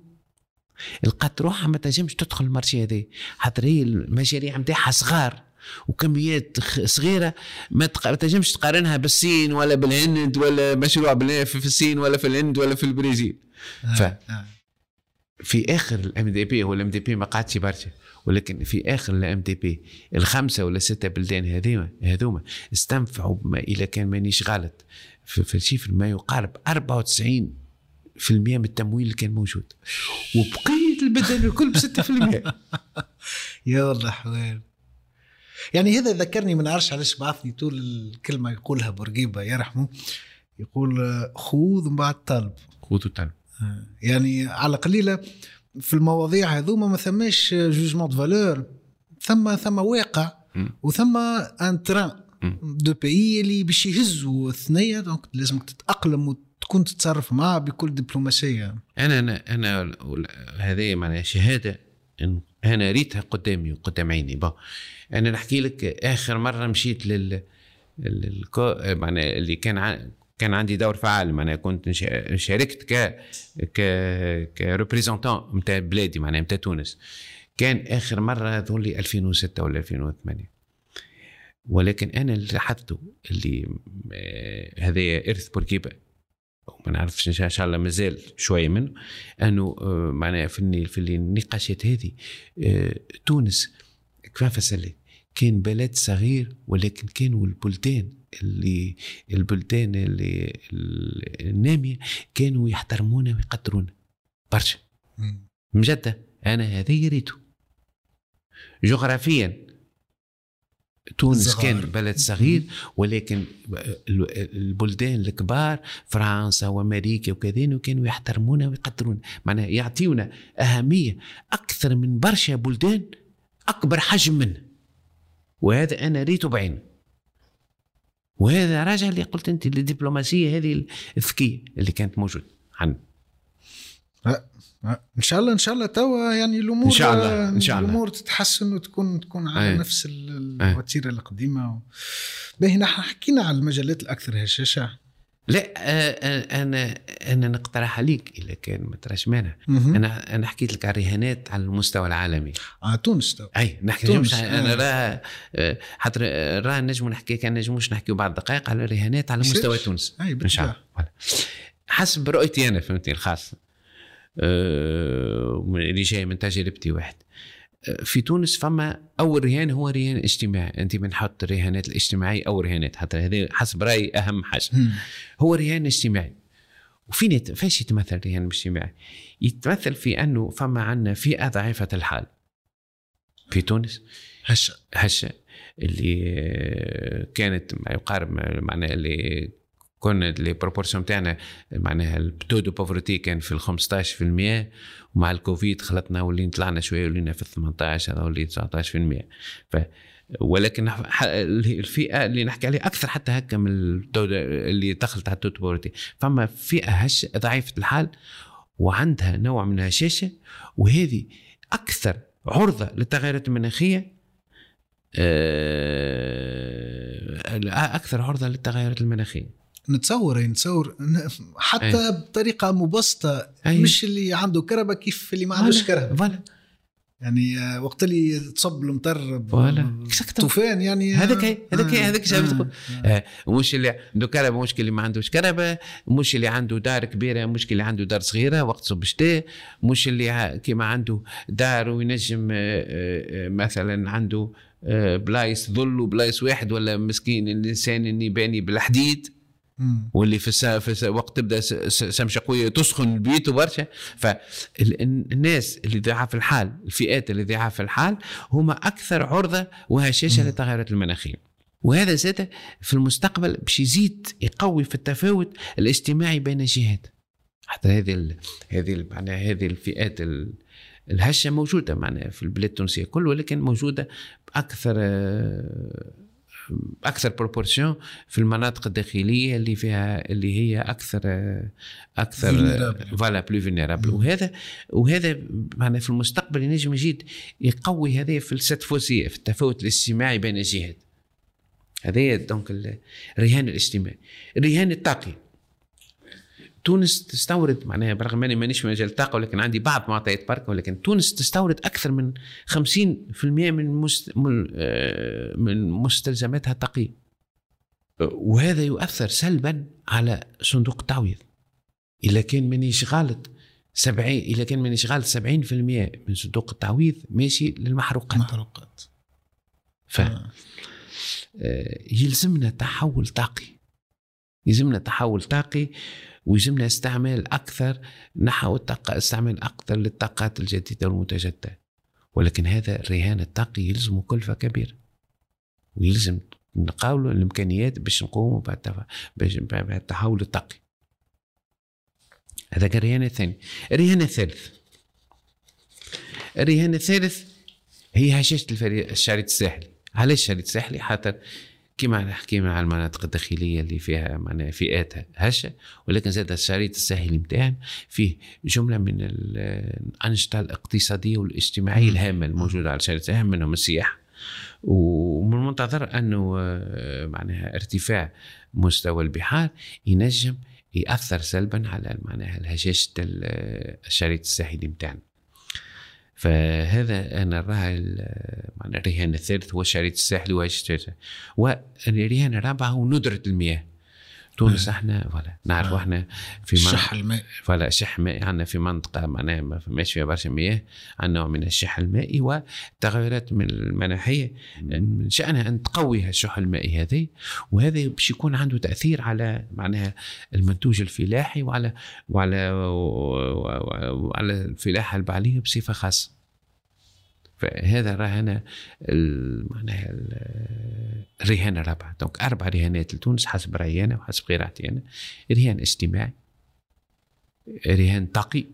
لقات روحها ما تنجمش تدخل المارشي هذا خاطر هي المشاريع نتاعها صغار وكميات صغيرة ما تنجمش تقارنها بالصين ولا بالهند ولا مشروع في الصين ولا في الهند ولا في البرازيل. ف- آه. في آخر ال MDP هو ال MDP ما قعدش برشا ولكن في آخر ال MDP الخمسة ولا ستة بلدان هذوما هذوما استنفعوا بما اذا كان مانيش غلط. في, في ال chiffre ما يقارب 94 في المية من التمويل اللي كان موجود. وبقية البلدان الكل ب 6% يا والله حوال يعني هذا ذكرني من عرش علاش بعثني طول الكلمة يقولها بورقيبه يرحمه. يقول خوذ من بعد طلب. التنم يعني على قليله في المواضيع هذوما ما ثماش jugement de valeur ثم ثم واقع. وثم un train. de pays اللي باش يهزوا الثنيه donc لازمك تتأقلم وتكون تتصرف معاه بكل دبلوماسيه أنا أنا أنا هذه معناها شهادة إن أنا ريتها قدامي وقدام عيني با أنا نحكي لك آخر مرة مشيت لل لل- الكو- معناها اللي كان ع... كان عندي دور فعال معناها كنت شاركت ك ك ك représentant نتاع بلادي معناها نتاع تونس. كان آخر مرة لي 2006 ولا 2008 ولكن أنا اللي لاحظته اللي آه، هذا إرث بورقيبه وما نعرفش إن شاء الله مازال شوية منه أنه آه، معناها في في النقاشات هذه آه، تونس كيف فسلت كان بلد صغير ولكن كانوا البلدان اللي البلدان اللي النامية كانوا يحترمونا ويقدرونا. برشا. مجدة أنا هذه ريته جغرافيا تونس صغار. كان بلد صغير ولكن ال- البلدان الكبار فرنسا وأمريكا وكذا كانوا يحترمونا ويقدرونا. معناها يعطيونا أهمية أكثر من برشا بلدان أكبر حجم منه وهذا أنا ريته بعيني وهذا راجع اللي قلت أنت للدبلوماسيه هذه الذكيه اللي كانت موجودة عندنا. إن شاء الله إن شاء الله توا يعني الأمور إن شاء الله، إن شاء الله. الأمور تتحسن وتكون تكون على أي. نفس ال- الوتيرة القديمة. و... باهي نحن حكينا على المجالات الأكثر هشاشة. لا آه، آه، أنا أنا نقترح عليك إذا كان ما تراش مانع. أنا أنا حكيت لك على الرهانات على المستوى العالمي آه تونس أي نحكي تونس، مش أنا آه. راه آه، حتى راه نجموا نحكي كان نجموش نحكيو بعض الدقائق على الرهانات على مستوى. تونس أي إن شاء الله. حسب رؤيتي أنا فهمتني الخاصه آه، اللي جاي من تجربتي واحد آه، في تونس فما أول رهان هو رهان اجتماعي. أنت بنحط الرهانات الاجتماعية أو رهانات. حتى هذا حسب رايي أهم حاجة. هو رهان اجتماعي. وفين يت... فاش يتمثل الرهان الاجتماعي؟ يتمثل في أنه فما عندنا فئة ضعيفة الحال. في تونس؟ هشا هشة. اللي كانت ما يقارب معناها اللي كنا proportion تاعنا معناها ال taux de pauvreté كان في ال 15% ومع الكوفيد خلطنا ولين طلعنا شوية ولينا في ال 18 هذا ولي 19% ف ولكن الفئة اللي نحكي عليها أكثر حتى هكا من اللي دخلت على ال taux pauvreté فما فئة هش ضعيفة الحال وعندها نوع من الهشاشة وهذه أكثر عرضة للتغيرات المناخية آه، أكثر عرضة للتغيرات المناخية. نتصور يعني نتصور حتى أي. بطريقة مبسطة أي. مش اللي عنده كهرباء كيف اللي ما عندوش كهرباء voilà يعني آه، وقت اللي تصب المطر. طوفان يعني هذاك هذاك آه، هذاك شايف آه، تقول. آه. آه، مش اللي عنده كهرباء مش اللي ما عندوش كهرباء مش اللي عنده دار كبيرة مش اللي عنده دار صغيرة وقت صب الشتاء مش اللي كيما عنده دار وينجم مثلا عنده بلايص ظل وبلايص واحد ولا مسكين الإنسان اللي باني بالحديد. واللي في السا في السا وقت تبدأ سمشة قوية تسخن البيت وبرشا فالناس اللي ضعاف الحال الفئات اللي ضعاف الحال هما أكثر عرضة وهشاشه للتغيرات المناخيه وهذا زاد في المستقبل باش يزيد يقوي في التفاوت الاجتماعي بين الجهات. حتى هذه ال هذه ال- معناها هذه الفئات ال- الهشة موجودة معناها في البلاد التونسية كل ولكن موجودة بأكثر آه، أكثر بروبورسيون في المناطق الداخلية اللي فيها اللي هي أكثر أكثر. voilà plus vulnérable وهذا وهذا معناها في المستقبل ينجم يزيد يقوي هذه في ال ce fossé في التفاوت الاجتماعي بين الجهات. هذا donc ال- الرهان الاجتماعي. الرهان الطاقي. تونس تستورد معناها برغم اني مانيش في مجال الطاقة ولكن عندي بعض معطيات بركه ولكن تونس تستورد أكثر من 50% من مست... من آه، من مستلزماتها الطاقية. وهذا يؤثر سلبا على صندوق التعويض. إذا كان مانيش غلط 70 إذا كان من اشغال 70% من صندوق التعويض ماشي للمحروقات. محروقات. ف آه، يلزمنا تحول طاقي. يلزمنا تحول طاقي ويلزمنا استعمال أكثر نحو الطاقة استعمال أكثر للطاقات الجديدة والمتجدده ولكن هذا الرهان الطاقي يلزم كلفه كبيره ويلزم نقاولوا الإمكانيات باش نقوموا بالتحول الطاقي. هذا الرهان الثاني. الرهان الثالث. الرهان الثالث هي هشاشة الشريط الساحلي علاش الشريط الساحلي حتى كما حكينا على المناطق الداخلية اللي فيها معناها فئاتها هشة ولكن زاد الشريط الساحلي متاعنا فيه جملة من ال- الأنشطة الاقتصادية والاجتماعية الهامة الموجودة على الشريط الساحلي منهم السياحة. ومن المنتظر أنه آه، معناها ارتفاع مستوى البحار ينجم يأثر سلبا على معناها هشاشة ال- الشريط الساحلي متاعنا. فهذا أنا معناها الرهان الثالث هو الشريط الساحلي وهشاشة والرهان الرابع هو ندرة المياه. تونس إحنا ولا نعرف إحنا في منطقة الشح الماء. فلا شح مائي عندنا في منطقة معناها ما فماش فيها برشا مياه عندنا نوع من الشح المائي والتغيرات من المناحية. من شأنها أن تقوي الشح المائي هذه وهذا باش يكون عنده تأثير على معناها المنتوج الفلاحي وعلى وعلى وعلى الفلاحة البعلية بصفة خاصة. فهذا ال- معناها ال- الرهان الرابعه دونك أربع رهانات لتونس حسب رأيي أنا وحسب قراءتي أنا. رهان اجتماعي رهان طاقي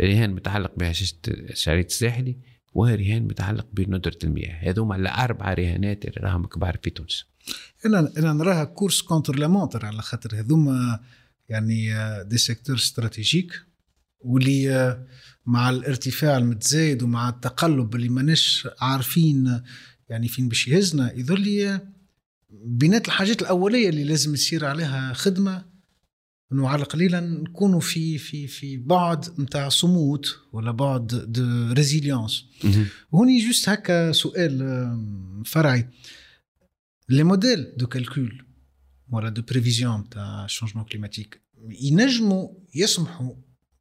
رهان متعلق بهشاشة الشريط الساحلي ورهان متعلق بندرة المياه. هذوما الأربع رهانات اللي راهم كبار في تونس. أنا أنا نراها course contre la على خاطر هذوما يعني des secteurs stratégiques واللي آه، مع الارتفاع المتزايد ومع التقلب اللي ماناش عارفين يعني فين باش يهزنا يظل آه، بينات الحاجات الأولية اللي لازم يصير عليها خدمة إنه على قليلا نكونوا في في في بعد نتاع صمود ولا بعد de résilience هوني juste هكا سؤال آه، فرعي. les modèles de calcul ولا de prévision تاع changement climatique ينجموا يسمحوا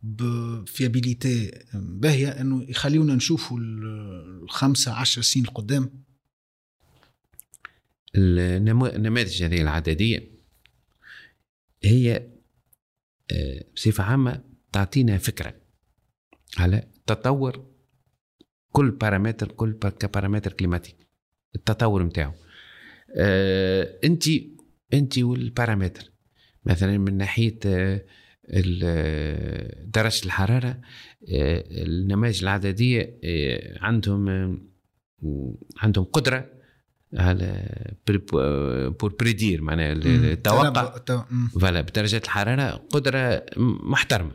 ب fiabilité باهية إنه يخليونا نشوفوا ال- الخمسة عشر سنين القدام. النماذج هذه العددية هي آه، بصفة عامة تعطينا فكرة على تطور كل بارامتر كل با- ك paramètre climatique التطور نتاعو انت انت والبارامتر مثلا من ناحية آه، ال- آه، درجة الحرارة النماذج العددية آه، عندهم آه، عندهم قدرة على pour prédire معناها التوقع. voilà بدرجة الحرارة قدرة محترمة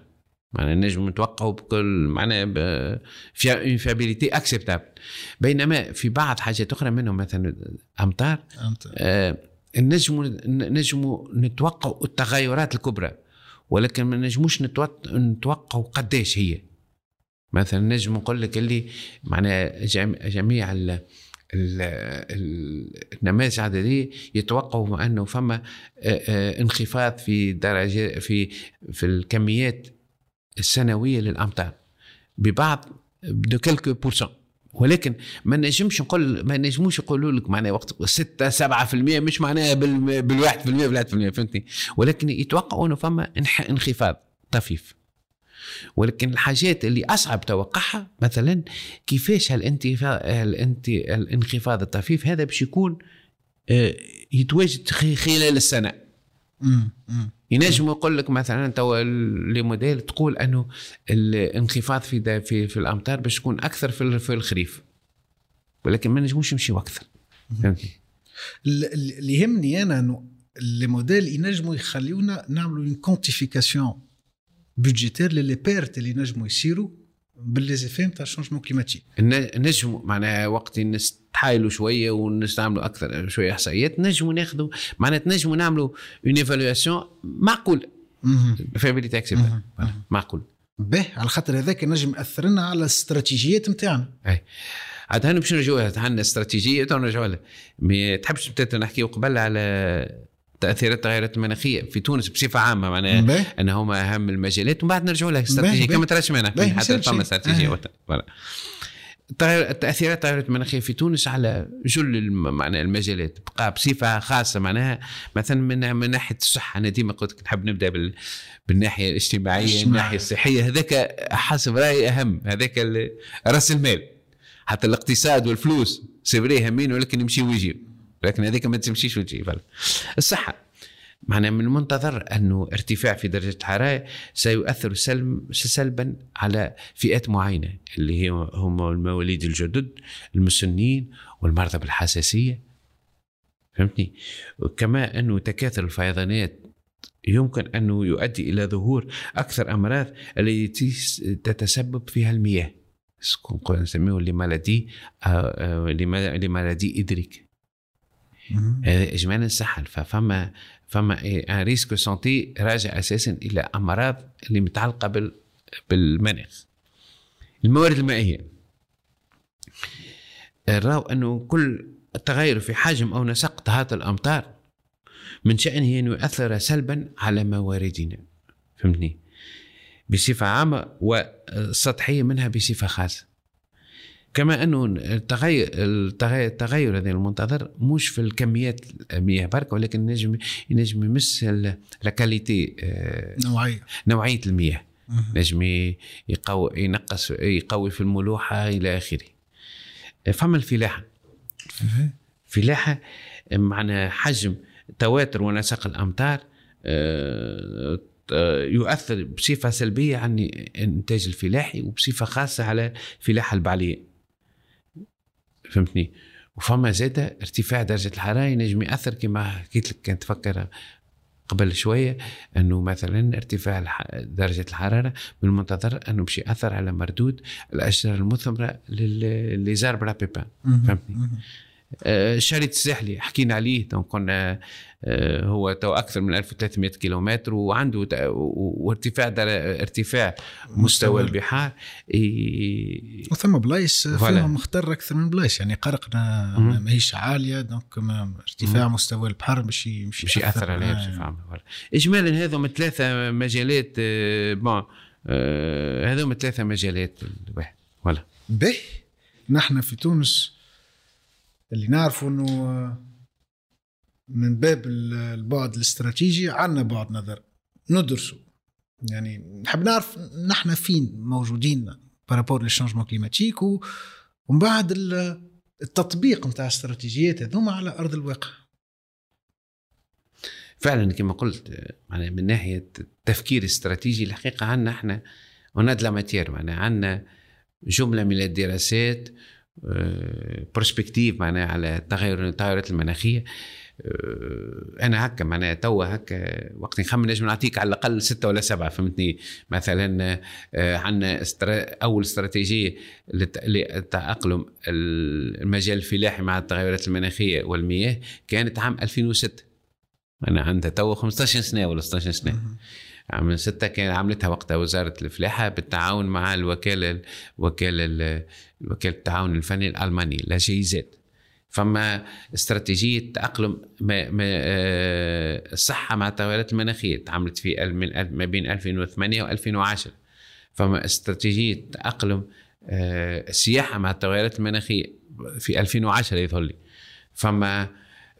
معناها نجم نتوقعوا بكل معناها fiabilité acceptable بينما في بعض حاجات أخرى منهم مثلا امطار فهمت آه، نجموا نجموا نتوقعوا التغيرات الكبرى. ولكن ما نجموش نتوقعوا قداش هي. مثلا نجم نقول لك اللي معناها جم- جميع ال ال- ال- النماذج العدديه يتوقعوا انه فما انخفاض في درجة في في الكميات السنوية للأمطار. ببعض de quelques pour cent ولكن ما نجمش نقول ما نجموش يقولوا لك معناها وقت 6 7% مش معناها بال بال 1% بال 1% فهمتني ولكن يتوقعوا إنه فما انخفاض طفيف ولكن الحاجات اللي أصعب توقعها مثلا كيفاش الانخفاض الطفيف هذا باش يكون آه، يتواجد خلال السنة. ينجم يقول لك مثلا توا لي موديل تقول أنه الانخفاض في في في الأمطار باش يكون أكثر في في الخريف. ولكن ما نجموش نمشيو أكثر. اللي يهمني أنا أنه les modèles ينجموا يخليونا نعملوا une quantification budgétaire ل les pertes اللي ينجموا يصيروا ب les effets نتاع ال changement climatique نجموا معناها وقت نستحايلوا شوية ونستعملوا أكثر شوية إحصائيات نجموا ناخذوا معناها نجموا نعملوا une évaluation معقول fiabilité accept- معقول به على خاطر هذاك نجم ياثر لنا على الاستراتيجيات نتاعنا أي. عاد هنا باش نرجعوا عندنا استراتيجيه تو نرجعوا لها مي تحبش نحكيو قبل على تأثيرات التغيرات المناخية في تونس بصفة عامة معناها. ان هما أهم المجالات ومن بعد نرجعوا لها استراتيجية. كما تراش معنا حتى فما. استراتيجيه آه. التأثيرات التغيرات المناخية في تونس على جل معناها المجالات بقى بصفة خاصة معناها مثلا من من ناحية الصحة أنا ديما قلت نحب نبدأ بال بالناحية الاجتماعية الاجتماعية. الناحية الصحية هذاك حسب رايي أهم هذاك رأس المال حتى الاقتصاد والفلوس سيبري همين ولكن يمشي ويجي لكن هذيك ما تمشيش وتجي. الصحة معناها من المنتظر أنه ارتفاع في درجة الحرارة سيؤثر سلبا على فئات معينة اللي هي هم المواليد الجدد المسنين والمرضى بالحساسيه فهمتني كما أنه تكاثر الفيضانات يمكن أنه يؤدي إلى ظهور أكثر أمراض التي تتسبب فيها المياه نسميه les maladies les maladies hydriques مهم. هذا اجمالا سهل ففما فما un risque santé راجع أساسا إلى أمراض اللي متعلقة بال بالمناخ. الموارد المائية. راو أنه كل تغير في حجم أو نسق تهاطل الأمطار من شأنه أن يؤثر سلبا على مواردنا. فهمتني؟ بصفة عامة والسطحيه منها بصفة خاصة. كما انه التغير التغير, التغير هذا المنتظر مش في الكميات المياه برك ولكن ينجم ينجم يمس الكاليتي نوعية. نوعية المياه. نجم يقوي ينقص يقوي في الملوحة إلى آخره. فما الفلاحة. فلاحة معنى حجم تواتر ونسق الأمطار آه، آه، يؤثر بصفة سلبية عن الانتاج الفلاحي وبصفة خاصة على الفلاحه البعلية. فهمتني وفما زاد ارتفاع درجه الحراره ينجم ياثر كما حكيت لك كنت تفكر قبل شوية انه مثلا ارتفاع درجه الحراره من المنتظر انه باش ياثر على مردود الاشجار المثمره les arbres ربي بيان. فهمتني. مهم. آه، الشريط الساحلي حكينا عليه donc كنا آه، هو تو أكثر من 1300 كيلومتر وعنده وارتفاع در- ارتفاع مستوى البحار ي- وثم بلايص. فيها مختار أكثر من بلايص يعني قرقنا ماهيش عالية donc ما ارتفاع مستوى البحر باش ي- باش باش يأثر عليها آه. بصفه عامه voilà. اجمالا هذوما ثلاثة مجالات آه، bon آه، هذوما ثلاثة مجالات الواحد voilà به نحن في تونس اللي نعرفوا إنه من باب ال- البعد الاستراتيجي عندنا بعد نظر ندرسوا يعني نحب نعرف نحن فين موجودين par rapport لل changement climatique ومن بعد ال- التطبيق نتاع الاستراتيجيات هذوما على أرض الواقع. فعلا كما قلت معناها من ناحية التفكير الاستراتيجي الحقيقة عندنا إحنا وناد لا ماتير معناها عندنا جملة من الدراسات برسبكتيف معناها على التغير التغيرات المناخية. آه، أنا هكا معناها توا هكا وقت نخمن نجم نعطيك على الأقل ستة ولا سبعة فهمتني؟ مثلا آه، عندنا. أول استراتيجية لت- لتأقلم المجال الفلاحي مع التغيرات المناخية والمياه كانت عام 2006 أنا عندها تو 15 سنة ولا 16 سنة. عام ستة كان عملتها وقتها وزارة الفلاحة بالتعاون مع الوكالة وكالة وكالة التعاون الفني الألماني لا جيزات فما استراتيجية تأقلم ما ما آه، الصحة مع التغيرات المناخية تعملت في ما بين 2008 و 2010 فما استراتيجية تأقلم آه، السياحة مع التغيرات المناخية في 2010 يظهر لي. فما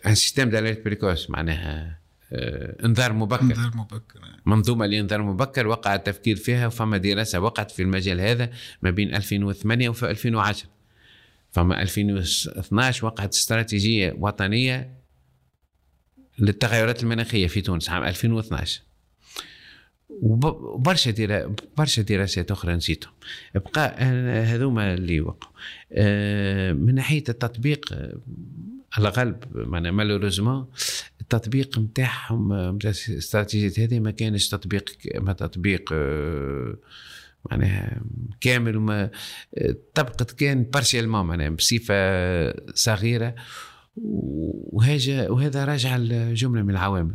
ان système d'alerte précoce معناها انذار مبكر. انذار مبكر منظومة لانذار مبكر وقع التفكير فيها وفما دراسة وقعت في المجال هذا ما بين 2008 و 2010 فما 2012 وقعت استراتيجية وطنية للتغيرات المناخية في تونس عام 2012 وب- وبرشا درا برشا دراسات أخرى نسيتهم. بقى آه، هذوما اللي وقعوا. آه، من ناحية التطبيق آه، على غالب معنا malheureusement التطبيق نتاعهم نتاع الاستراتيجيات هذه ما كانش تطبيق ما تطبيق آه، معناها كامل وما آه، طبقت كان partiellement معناها بصفة صغيرة. وهذا وهذا راجع لجملة من العوامل.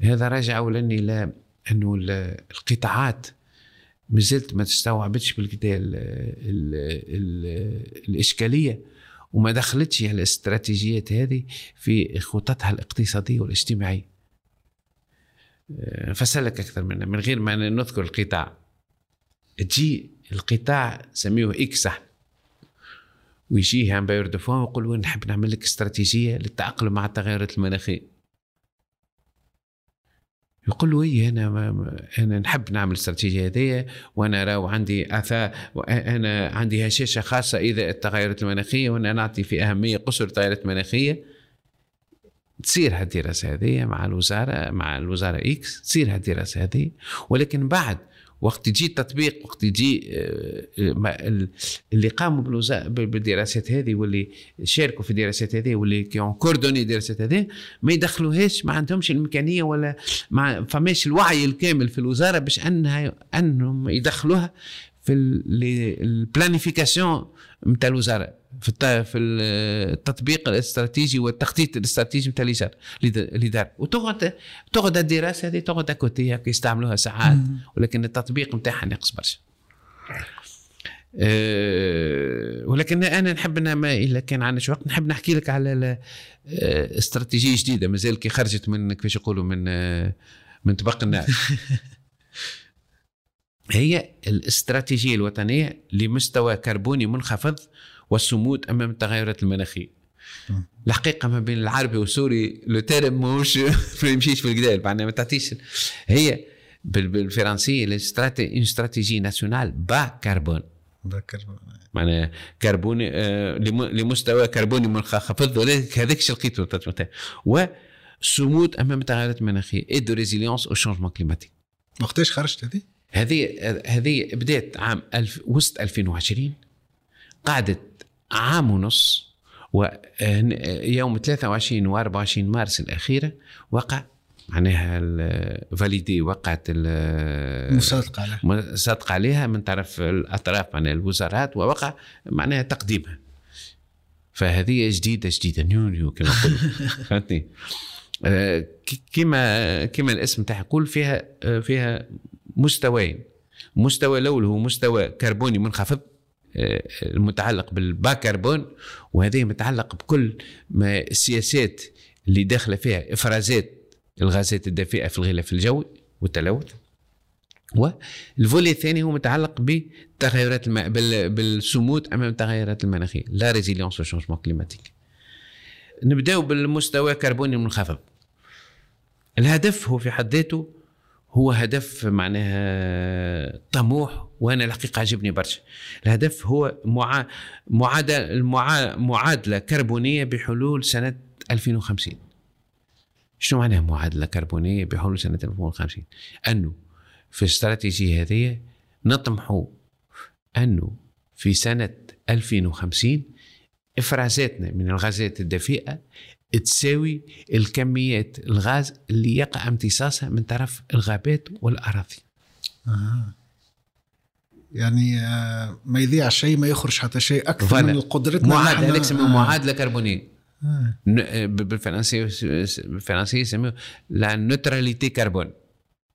هذا راجع اولا إلى إنه ال- القطاعات مازلت ما تستوعبتش بالقدا ال- ال- ال- الإشكالية. وما دخلتش الاستراتيجيات هذه في خططها الاقتصادية والاجتماعية. آه، نفسر لك أكثر منها من غير ما نذكر القطاع. تجي القطاع سميه X إحنا ويجي un bailleur de fonds ويقول نحب نعمل لك استراتيجية للتاقلم مع التغيرات المناخية. يقول له إيه أنا أنا نحب نعمل الاستراتيجيه هذه وأنا راو عندي آثار أنا عندي هشاشة خاصة إذا التغيرات المناخية وأنا نعطي في أهمية قصر التغيرات المناخية. تصير هالدراسة هذه مع الوزاره مع الوزارة X تصير هالدراسة هذه ولكن بعد وقت يجي التطبيق وقت يجي آه، آه، اللي قاموا بالدراسات هذه واللي شاركوا في الدراسات هذه واللي كيون coordonné الدراسات هذه ما يدخلوهاش ما عندهمش الإمكانية ولا ما فماش الوعي الكامل في الوزارة باش أنها أنهم يدخلوها في ال planification نتاع الوزارة. في في التطبيق الاستراتيجي والتخطيط الاستراتيجي نتاع الوزاره اللي دار وتقعد تقعد الدراسة هذه تقعد côté هكا يستعملوها ساعات ولكن التطبيق نتاعها ناقص برشا. أه ولكن أنا نحب ما إلا كان عندنا شو وقت نحب نحكي لك على أه، استراتيجية جديدة مازال كي خرجت من كيفاش يقولوا من أه، من طبق النار. هي الاستراتيجية الوطنية لمستوى كربوني منخفض والصمود أمام التغيرات المناخية. الحقيقة ما بين العربي والسوري le terme ماهوش ما يمشيش في الجدال معناها ما تعطيش. هي بالفرنسية stratégie nationale bas carbone bas carbone معناها كربوني آه لمستوى كربوني منخفض هذاك شو لقيته وصمود أمام التغيرات المناخية et de résilience au changement climatique وقتاش خرجت هذه؟ هذه هذه بدات عام ألف وسط 2020 قعدت عام ونص ويوم 23 و 24 مارس الأخيرة وقع معناها validée وقعت المصادقة عليها. مصادقة عليها من طرف الأطراف معناها الوزارات ووقع معناها تقديمها. فهذه جديدة جديدة new new كما فهمتني؟ آه، كما كما الاسم تاعها يقول فيها آه، فيها مستويين مستوى الأول هو مستوى كربوني منخفض المتعلق بال bas carbone وهذه متعلق بكل ما السياسات اللي داخلة فيها إفرازات الغازات الدافئة في الغلاف الجوي والتلوث. وال volet الثاني هو متعلق بالتغيرات الم... بال... بالصمود أمام التغيرات المناخية la résilience changement climatique نبداو بالمستوى الكربوني المنخفض الهدف هو في حد ذاته هو هدف معناها طموح وأنا الحقيقة عجبني برشا. الهدف هو معا معادله المعا معادلة كربونية بحلول سنة 2050 شنو معناها معادلة كربونية بحلول سنة 2050 أنه في الاستراتيجيه هذه نطمحوا أنه في سنة 2050 إفرازاتنا من الغازات الدفيئة تساوي الكميات الغاز اللي يقع امتصاصها من طرف الغابات والأراضي. آه. يعني آه ما يذيع شيء ما يخرج حتى شيء أكثر فانا. من قدرتنا معادلة هذاك آه. معادلة كربونية. آه. بالفرنسية بالفرنسية يسموه la neutralité carbone.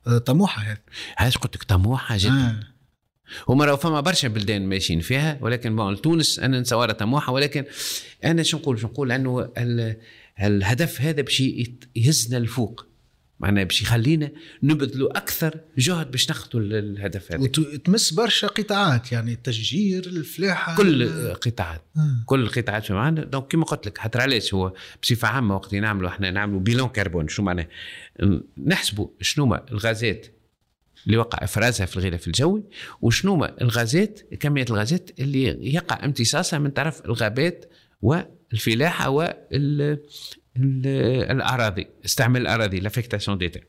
آه طموحة هذه. هذا قلت لك طموحة جدا. آه. هما راهو فما برشا بلدان ماشيين فيها ولكن bon تونس أنا نتصورها طموحة ولكن أنا شو نقول شو نقول انه الهدف هذا باش يهزنا الفوق. معناها باش يخلينا نبذلوا أكثر جهد باش نخطوا الهدف هذا. وتمس برشا قطاعات يعني التشجير الفلاحة كل القطاعات آه. كل القطاعات في معنا. donc كما قلت لك حتى علاش هو بصفة عامة وقت نعملوا إحنا نعملوا bilan carbone. شو معناه؟ نحسبوا شنو الغازات اللي وقع افرازها في الغلاف الجوي وشنو الغازات كمية الغازات اللي يقع امتصاصها من طرف الغابات والفلاحة وال الأراضي استعمل الأراضي l'affectation des terres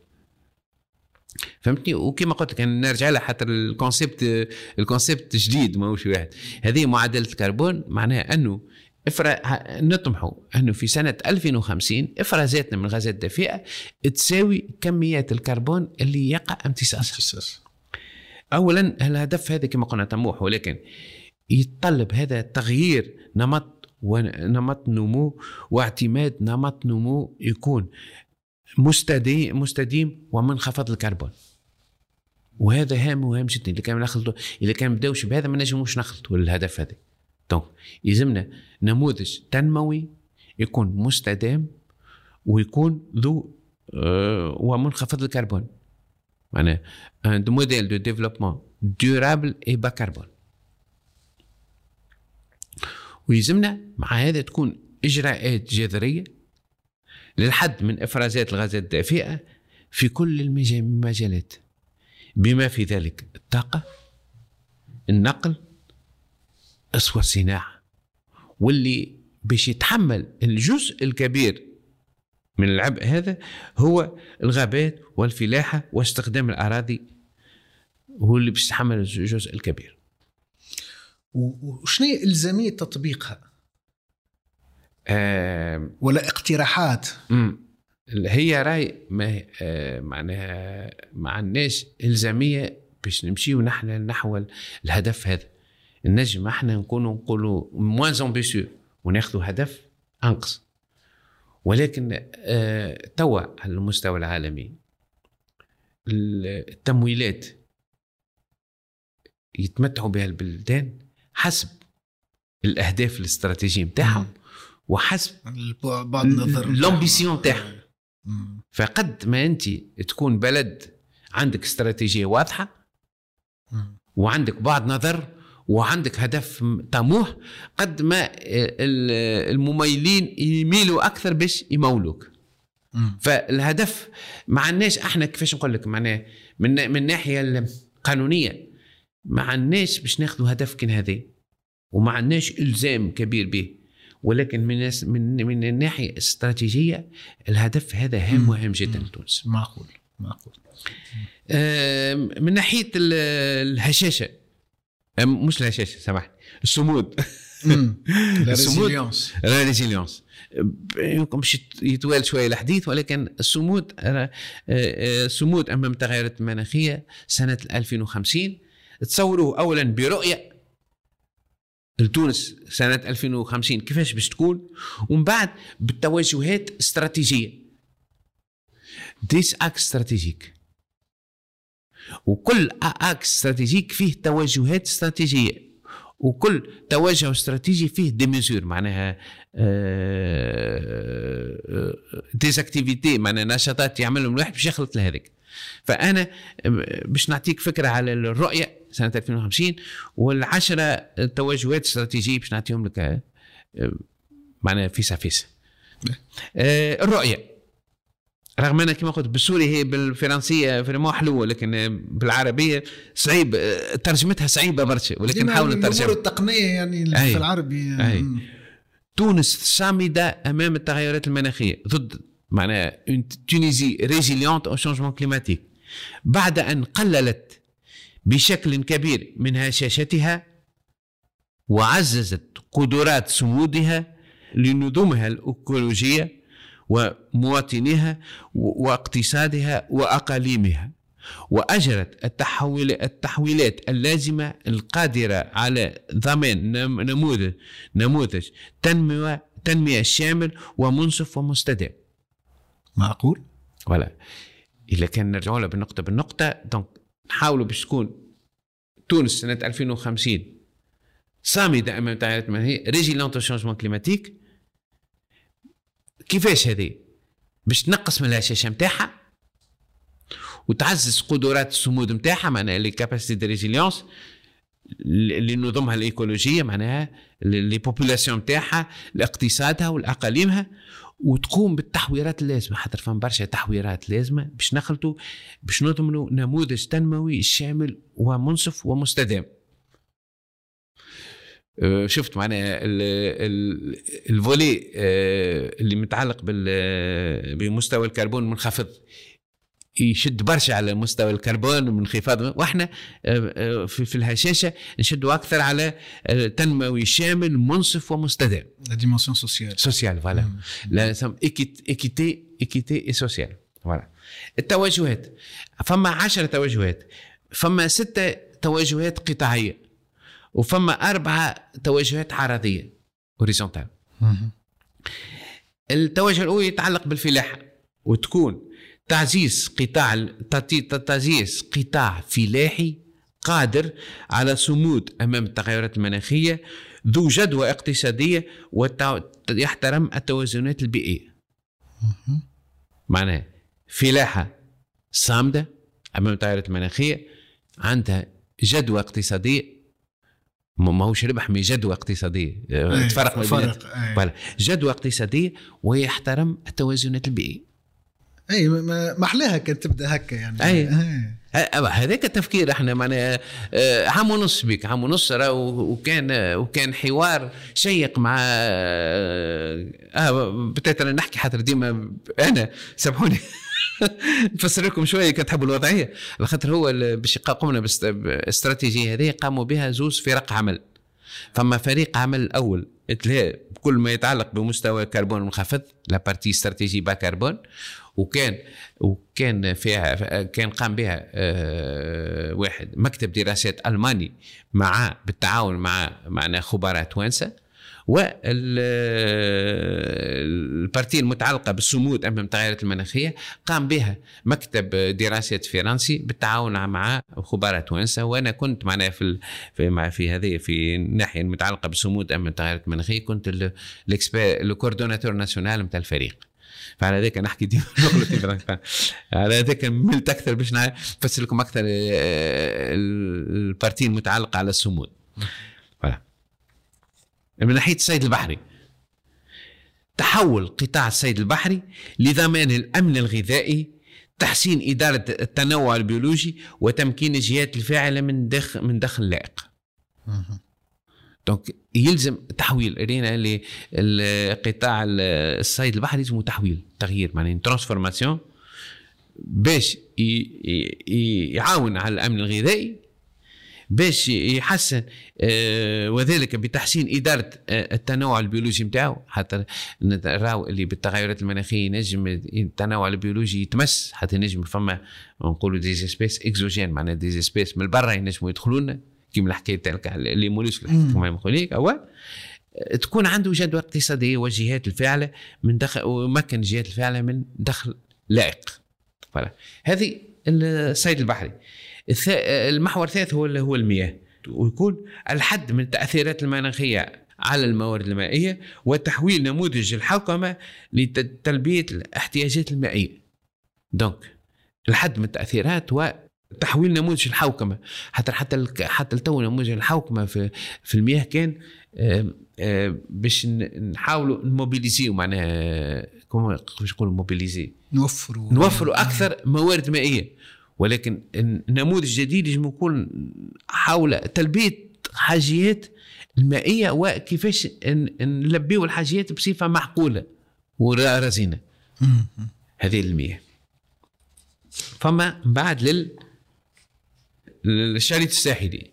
فهمتني؟ وكما قلت لك نرجع لها حتى ال concept ال concept جديد ماهوش واحد. هذه معادلة الكربون معناها أنه افرا نطمحوا أنه في سنة 2050 افرازاتنا من الغازات الدافئه تساوي كميات الكربون اللي يقع امتصاصها. اولا الهدف هذا كما قلنا طموح ولكن يتطلب هذا تغيير نمط ونمط نمو واعتماد نمط نمو يكون مستديم مستديم ومنخفض الكربون. وهذا هام وهام جدا. إذا كان نخلطوا إذا كان نبداوش بهذا ما نجموش نخلطوا الهدف هذا. دونك يلزمنا نموذج تنموي يكون مستدام ويكون ذو آه، ومنخفض الكربون. معناها un modèle de développement durable et bas carbone. ويلزمنا مع هذا تكون إجراءات جذرية للحد من إفرازات الغازات الدافئة في كل المجالات. بما في ذلك الطاقة النقل والصناعه واللي باش يتحمل الجزء الكبير من العبء هذا هو الغابات والفلاحة واستخدام الأراضي هو اللي باش يتحمل الجزء الكبير. وشنو هي إلزامية تطبيقها؟ آه ولا اقتراحات؟ هي رأي ما آه معناها ما عندناش إلزامية باش نمشيو نحن نحو الهدف هذا النجم إحنا نكونوا نقولوا moins ambitieux وناخذوا هدف أنقص ولكن آه توا على المستوى العالمي التمويلات يتمتعوا بها البلدان حسب الأهداف الاستراتيجية نتاعهم وحسب بعض النظر لومبيسيون نتاعهم فقد ما أنت تكون بلد عندك استراتيجية واضحة وعندك بعض نظر وعندك هدف طموح قد ما المميلين يميلوا أكثر باش يمولوك. فالهدف ما عندناش إحنا كيفاش نقول لك؟ معناه من من الناحيه القانونية. ما عندناش باش ناخذوا هدف كان هذا وما عندناش إلزام كبير به. ولكن من من من الناحية الاستراتيجية الهدف هذا هام وهام جدا لتونس معقول معقول. من ناحية الهشاشة. مش الهشاشة سامحني الصمود. la résilience يمكن باش يطوال شوية الحديث ولكن الصمود الصمود أمام التغيرات المناخيه سنة 2050 تصوروا اولا برؤية لتونس سنة 2050 كيفاش باش تكون؟ ومن بعد بالتوجهات استراتيجية. dix axes stratégiques وكل axe stratégique فيه توجهات استراتيجية. وكل توجه استراتيجي فيه des mesures معناها des activités معناها نشاطات يعملهم الواحد باش يخلط لهذيك. فأنا باش نعطيك فكرة على الرؤية. سنة 2050 والعشرة توجهات استراتيجيه باش نعطيهم لك معناها فيسع فيسع الرؤية. رغم انها كما قلت بالسوري هي بالفرنسية vraiment حلوة لكن بالعربية صعيب ترجمتها صعيبة برشا ولكن نحاول نترجم الأمور التقنية يعني. في العربي. أي. تونس صامدة أمام التغيرات المناخية ضد معناها Tunisie résiliente aux changements climatiques بعد أن قللت بشكل كبير من هشاشتها وعززت قدرات صمودها لنظمها الايكولوجيه ومواطنيها واقتصادها وأقاليمها وأجرت التحويل التحويلات اللازمة القادرة على ضمان نموذج نموذج تنميه تنمية شامل ومنصف ومستدام. معقول؟ ولا اذا كان نرجعوا لها بالنقطه بالنقطة donc نحاولوا باش تكون تونس سنة 2050 صامده امام التغيرات المناخيه résiliente changements climatiques. كيفاش هذه؟ باش تنقص من الهشاشة نتاعها وتعزز قدرات الصمود نتاعها معناها les capacités de résilience اللي نظمها الإيكولوجية معناها les populations نتاعها لاقتصادها ولأقاليمها. وتقوم بالتحويرات اللازمة خاطر فما برشا تحويرات لازمة باش نخلطوا باش نضمنوا نموذج تنموي شامل ومنصف ومستدام. آه، شفت معناها ال volet آه، اللي متعلق بمستوى الكربون منخفض يشد برشا على مستوى الكربون من انخفاض وإحنا آه، في الهشاشة نشدوا أكثر على تنموي شامل منصف ومستدام. la dimension sociale sociale voilà. la équité équité et sociale voilà. التوجهات. فما عشرة توجهات. فما ستة توجهات قطاعية. وفما أربعة توجهات عرضية horizontale التوجه الأول يتعلق بالفلاحة. وتكون تعزيز قطاع تعزيز قطاع فلاحي قادر على صمود أمام التغيرات المناخية ذو جدوى اقتصادية ويحترم التوازنات البيئية. معناه فلاحة صامدة أمام التغيرات المناخية عندها جدوى اقتصادية ما ماهوش ربح من جدوى اقتصادية. إيه، تفرق ما بين فرق إيه. جدوى اقتصادية ويحترم التوازنات البيئية. اي أحلاها كانت تبدأ هكا يعني. أي. إيه. هذاك التفكير إحنا معناها آه، عام ونص بك عام ونص وكان وكان حوار شيق مع آه آه، بتاتا نحكي حتى ديما أنا سامحوني. نفسر لكم شوية كان تحبوا الوضعية. على خاطر هو باش قمنا باستراتيجية هذه قاموا بها زوز فرق عمل. فما فريق عمل الأول كل ما يتعلق بمستوى كربون منخفض la partie stratégie bas carbone. وكان وكان فيها كان قام بها آه، واحد مكتب دراسات ألماني مع بالتعاون مع معناها خبراء توانسة وال partie المتعلقة بالصمود أمام التغيرات المناخية قام بها مكتب دراسات فرنسي بالتعاون مع خبراء توانسة وأنا كنت معناها في في مع في هذه في الناحية المتعلقة بالصمود أمام التغيرات المناخية كنت ال expert ال coordinateur national نتاع الفريق. فعلى ذلك نحكي ديما. على ذلك ملت أكثر باش نفسر لكم أكثر آه، ال partie المتعلقه على الصمود. من ناحية الصيد البحري تحول قطاع الصيد البحري لضمان الأمن الغذائي تحسين إدارة التنوع البيولوجي وتمكين الجهات الفاعلة من دخل من دخل لائق. donc يلزم تحويل رينا لقطاع الصيد البحري يلزم تحويل تغيير معناها transformation باش يعاون على الامن الغذائي باش يحسن وذلك بتحسين اداره التنوع البيولوجي نتاعو حتى نراو اللي بالتغيرات المناخيه نجم التنوع البيولوجي يتمس حتى نجم فما نقولوا des espèces exogènes معناها des espèces من برا ينجموا يدخلوا لنا كيما الحكاية تاع les mollusques كما نقول لك أو تكون عنده جدوى اقتصادية والجهات الفاعله من دخل ويمكن الجهات الفاعله من دخل لائق. voilà. هذه الصيد البحري. المحور الثالث هو هو المياه. ويكون الحد من التاثيرات المناخية على الموارد المائية وتحويل نموذج الحوكمه لتلبيه الاحتياجات المائية. donc الحد من التاثيرات وتحويل نموذج الحوكمة. حتى حتى حتى التو نموذج الحوكمة في في المياه كان باش نحاولوا نموبيليزيو معناها كما باش نقولوا mobiliser نوفروا نوفروا أكثر موارد مائية. ولكن النموذج الجديد يجب يكون حول تلبية حاجيات المائية وكيفاش نلبيو الحاجيات بصفة معقولة ورزينه. هذه المياه. فما بعد لل للشريط الساحلي.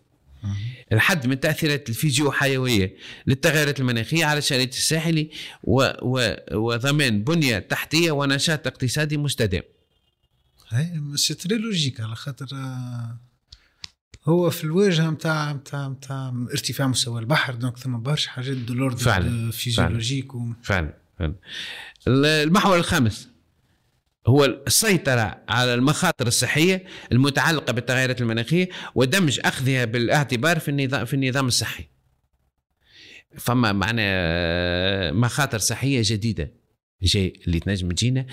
الحد من تأثيرات الفيزيوحيوية للتغيرات المناخية على الشريط الساحلي و... و... وضمان بنية تحتية ونشاط اقتصادي مستدام. هاي c'est très logique على خاطر آه، هو في الواجهة نتاع نتاع نتاع ارتفاع مستوى البحر donc ثم برشا حاجات دولور فعلا، physiologique و... فعلا فعلا. المحور الخامس. هو السيطرة على المخاطر الصحية المتعلقة بالتغيرات المناخية ودمج أخذها بالاعتبار في النظام في النظام الصحي. فما معنا مخاطر صحية جديدة جاي اللي تنجم تجينا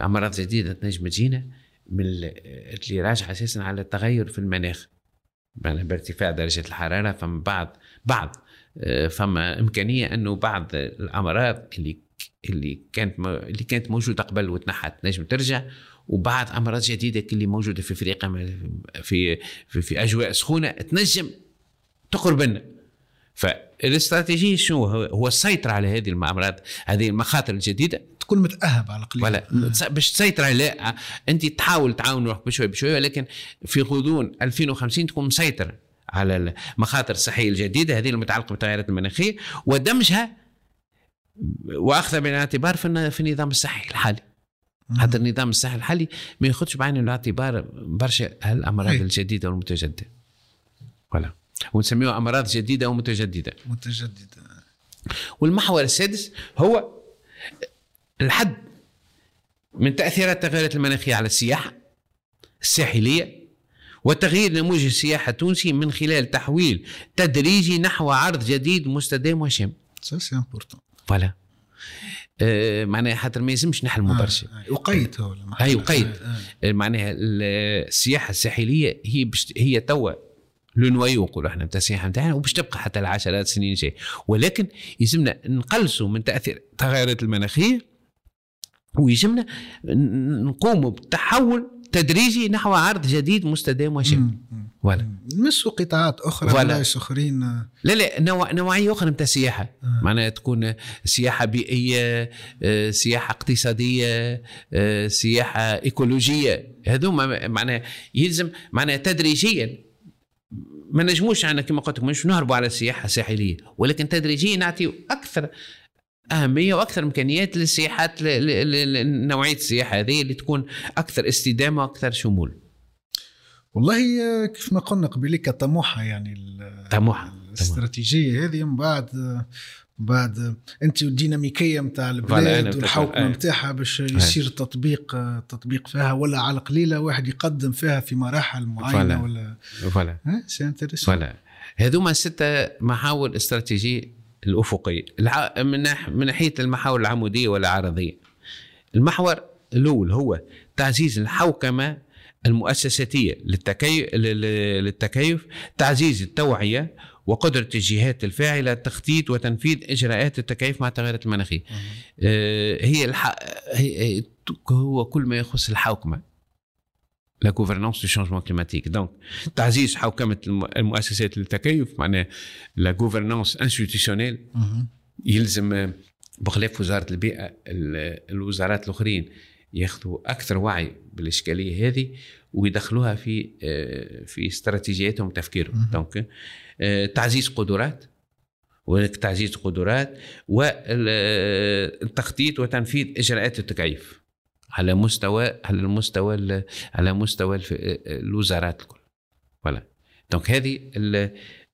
أمراض جديدة تنجم تجينا من ال- اللي راجعة أساسا على التغير في المناخ. معنا بارتفاع درجة الحرارة فما بعض بعض آه، فما إمكانية أنه بعض الأمراض اللي اللي كانت م- اللي كانت موجودة قبل وتنحت. نجم ترجع وبعض أمراض جديدة اللي موجودة في افريقيا في في, في أجواء سخونة تنجم تقرب لنا فالاستراتيجية شنو؟ هو هو السيطره على هذه الامراض هذه المخاطر الجديدة. تكون متاهب على القليل ولا باش تسيطر على أنت تحاول تعاون روحك بشوي بشوي ولكن في غضون 2050 تكون مسيطر على المخاطر الصحية الجديدة هذه المتعلقة بالتغيرات المناخية ودمجها واخذها بعين الاعتبار في في النظام الصحي الحالي. حتى النظام الصحي الحالي ما ياخذش بعين الاعتبار برشا هالأمراض أي. الجديدة والمتجددة. ولا ونسميها أمراض جديدة ومتجددة. متجدد والمحور السادس هو الحد من تأثيرات التغيرات المناخية على السياحة الساحلية وتغيير نموذج السياحة التونسي من خلال تحويل تدريجي نحو عرض جديد مستدام وشامل ça c'est important voilà آه، معناها حتى ما يلزمش نحلموا برشا آه، وقيت هو لما أي حكى. وقيت. آه، آه، معناها ال- السياحة الساحلية هي بش هي توا le noyau نقولوا إحنا نتاع السياحة نتاعنا وباش تبقى حتى العشرات السنين الجايه ولكن يلزمنا نقلصوا من تأثير التغيرات المناخية ويلزمنا ن- نقوموا بتحول تدريجي نحو عرض جديد مستدام وشامل. ولا. نمسوا قطاعات أخرى. بلايص اخرين لا لا نوع نوعيه أخرى نتاع السياحه آه. معناها تكون سياحة بيئية آه، سياحة اقتصادية آه، سياحة إيكولوجية. هذوما معناها يلزم معناها تدريجيا ما نجموش أنا كما قلت لك مش نهربوا على السياحه الساحليه ولكن تدريجيا نعطي أكثر أهمية وأكثر إمكانيات للسياحات ل- ل- ل- نوعيه السياحة هذه اللي تكون أكثر استدامة وأكثر شمول. والله كيف ما قلنا قبيلك طموحه يعني طموحة. الاستراتيجية هذه. من بعد بعد أنت والديناميكيه نتاع البلاد والحوكمة. نتاعها باش يصير تطبيق تطبيق فيها. ولا على قليلة واحد يقدم فيها في مراحل معينة. ولا voilà. c'est intéressant voilà. هذوما ستة محاور استراتيجية الأفقية الع... من ناح... من ناحية المحاور العمودية والعرضية المحور الأول هو تعزيز الحوكمة المؤسساتية للتكيف للتكيف تعزيز التوعية وقدرة الجهات الفاعلة تخطيط وتنفيذ إجراءات التكيف مع التغيرات المناخية. آه، هي, الح... هي- هو كل ما يخص الحوكمة. لا gouvernance du changement climatique. Donc تعزيز حوكمة الم- المؤسسات للتكيف معناه لا gouvernance institutionnelle يلزم آه، بخلاف وزارة البيئة ال- الوزارات الأخرين ياخذوا أكثر وعي بالإشكالية هذه ويدخلوها في آه، في استراتيجياتهم وتفكيرهم. دونك آه، تعزيز قدرات وهناك تعزيز قدرات والتخطيط وتنفيذ إجراءات التكيف. على مستوى على المستوى ال- على مستوى الوزارات الكل. voilà donc هذه ال-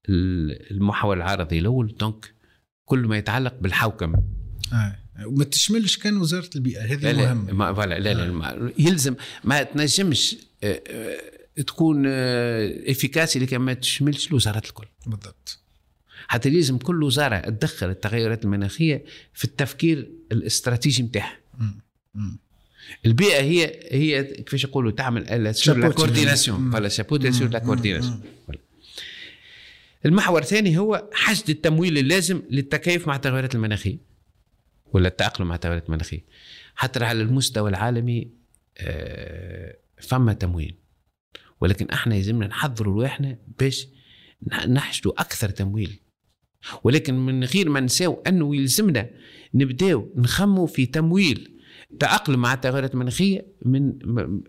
ال- المحور العرضي الأول. donc كل ما يتعلق بالحوكمة. آه. وما تشملش كان وزارة البيئة هذه لا مهمة. ما voilà. لا لا. ما- يلزم ما تنجمش آه، آه، تكون efficace اللي كان ما تشملش الوزارات الكل. بالضبط. حتى لازم كل وزارة تدخل التغيرات المناخية في التفكير الاستراتيجي نتاعها. البيئة هي هي كيفاش يقولوا تعمل sur la coordination مم. voilà chapeau sur la. coordination. المحور الثاني هو حشد التمويل اللازم للتكيف مع التغيرات المناخية ولا التأقلم مع التغيرات المناخية. حتى على المستوى العالمي آه، فما تمويل. ولكن إحنا يلزمنا نحضروا رواحنا باش نح- نحشدوا أكثر تمويل. ولكن من غير ما نساو أنه يلزمنا نبداو نخموا في تمويل. تأقلم مع التغيرات المناخيه من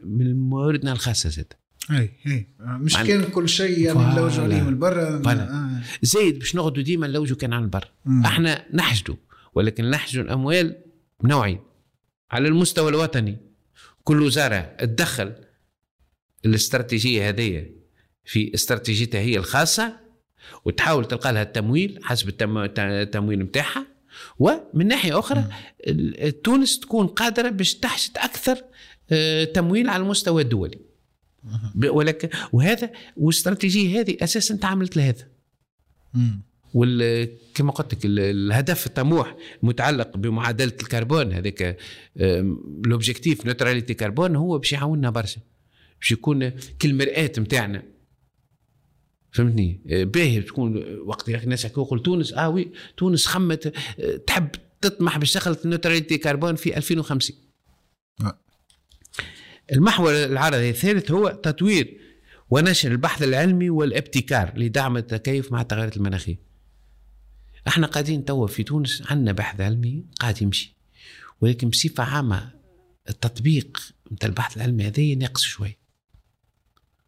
من مواردنا الخاصة زاد اي اي آه، مش معنى- كان كل شيء يعني. نلوجوا عليه من برا فوالا. آه. زايد باش نقعدوا ديما نلوجوا كان عن البر مم. إحنا نحشدوا ولكن نحشدوا الأموال نوعين على المستوى الوطني كل وزارة تدخل الاستراتيجية هذه في استراتيجيتها هي الخاصة وتحاول تلقى لها التمويل حسب التم- التمويل نتاعها ومن ناحية أخرى تونس تكون قادرة باش تحشد أكثر آه، تمويل على المستوى الدولي. ولكن وهذا والاستراتيجيه هذه أساسا تعاملت لهذا. وال كما قلت لك ال- الهدف الطموح متعلق بمعادلة الكربون هذاك l'objectif neutralité carbone هو باش يعاوننا برشا. باش يكون كالمرآة نتاعنا فهمتني باهي تكون وقت يا أخي الناس يحكوا يقول تونس آه oui تونس خمت آه، تحب تطمح باش neutralité carbone في 2050 آه. المحور العرضي الثالث هو تطوير ونشر البحث العلمي والابتكار لدعم التكيف مع التغيرات المناخية. إحنا قاعدين توا في تونس عندنا بحث علمي قاعد يمشي ولكن بصفة عامة التطبيق نتاع البحث العلمي هذا ناقص شوي.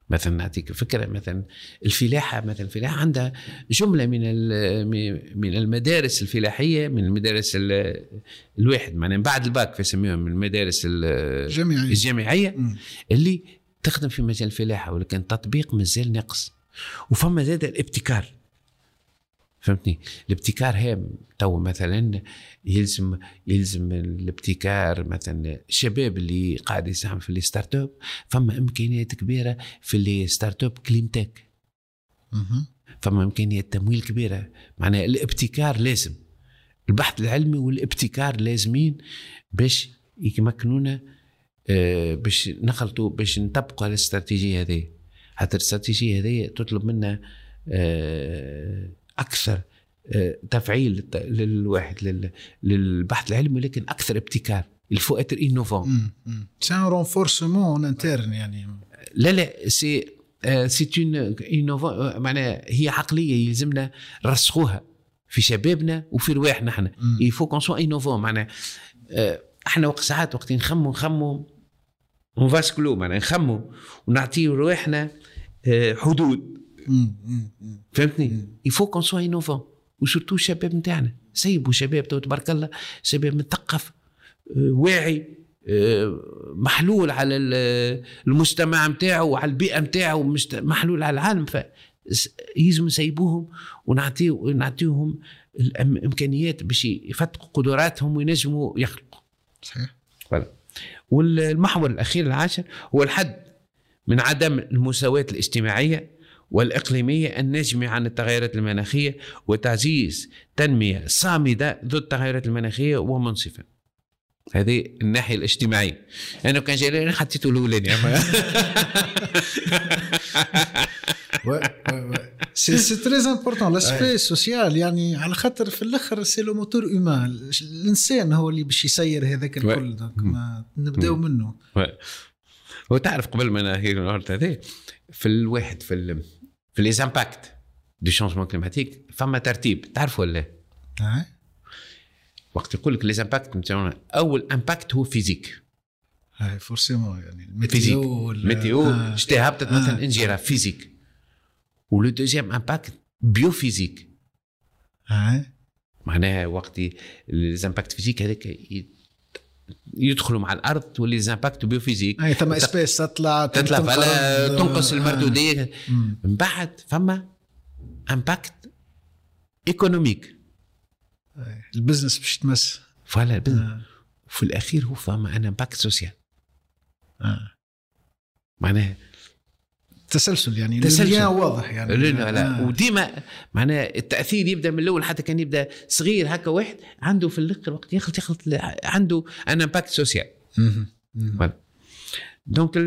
مثلا نعطيك فكرة مثلا الفلاحة مثلا الفلاحة عندها جملة من من المدارس الفلاحية من المدارس ال- الواحد معناها بعد الباك فيسميهم من المدارس الجامعية. مم. اللي تخدم في مجال الفلاحة ولكن التطبيق مازال ناقص. وفما زاد الابتكار. فهمتني؟ الابتكار هام تو مثلا يلزم يلزم الابتكار مثلا الشباب اللي قاعد يساهم في ال start-up فما إمكانيات كبيرة في ال start-up climate tech. فما إمكانيات تمويل كبيرة. معناها الابتكار لازم. البحث العلمي والابتكار لازمين باش يمكنونا آه، باش نخلطوا باش نطبقوا الاستراتيجية هذه. حتى الاستراتيجية هذه تطلب منا آه، أكثر آه، تفعيل للواحد لل- للبحث العلمي لكن أكثر ابتكار. il faut être innovant c'est un renforcement interne يعني. لا لا c'est c'est en innovant معناها هي عقلية يلزمنا نرسخوها في شبابنا وفي رواحنا إحنا. il faut qu'on soit innovant معناها آه، إحنا وقت ساعات وقت نخمو نخمو en vase clos معناها نخمو ونعطيو رواحنا آه، حدود. فهمتني؟ il faut qu'on soit innovant و surtout الشباب نتاعنا. سيبوا شباب تو تبارك الله شباب مثقف آه، واعي آه، محلول على ال- المجتمع نتاعو وعلى البيئة نتاعو محلول على العالم. ف يلزم نسيبوهم ونعطيو نعطيوهم الإمكانيات باش يفتقوا قدراتهم وينجموا يخلقوا. صحيح. voilà. والمحور الأخير العاشر هو الحد من عدم المساواة الاجتماعية والإقليمية الناجمه عن التغيرات المناخية وتعزيز تنمية صامدة ضد التغيرات المناخية ومنصفة. هذه الناحية الاجتماعية. أنا كان جاي الأولاني أما- c'est c'est très important l'aspect social يعني على خاطر في الأخر c'est le moteur humain الإنسان هو اللي باش يسير هذاك الكل donc ما نبداو منه. وتعرف قبل ما نهي النهارده هذا في الواحد في في les impacts du changement climatique فما ترتيب تعرف ولا لا؟ هاي. وقت يقول لك les impacts نتاعنا اول impact هو physique هاي forcément يعني physique ال météo وال- météo آه. شتي هبطت آه. مثلا انجيرا فيزيك و le deuxième impact biophysique هاي. معناها وقت les impacts physiques هذاك ي- يدخلوا مع الأرض تولي les impacts biophysiques هاي فما espèces تطلع تطلع تنقص آه. المردودية. من بعد فما impact économique. ال business باش تمس voilà ال business. آه. في الأخير هو فما un impact social آه. معناها تسلسل يعني تسلسل. واضح يعني لا لا, لا. آه. وديما معناها التأثير يبدأ من الأول حتى كان يبدأ صغير هكا واحد عنده في الآخر وقت يخلط يخلط عنده un impact social. Donc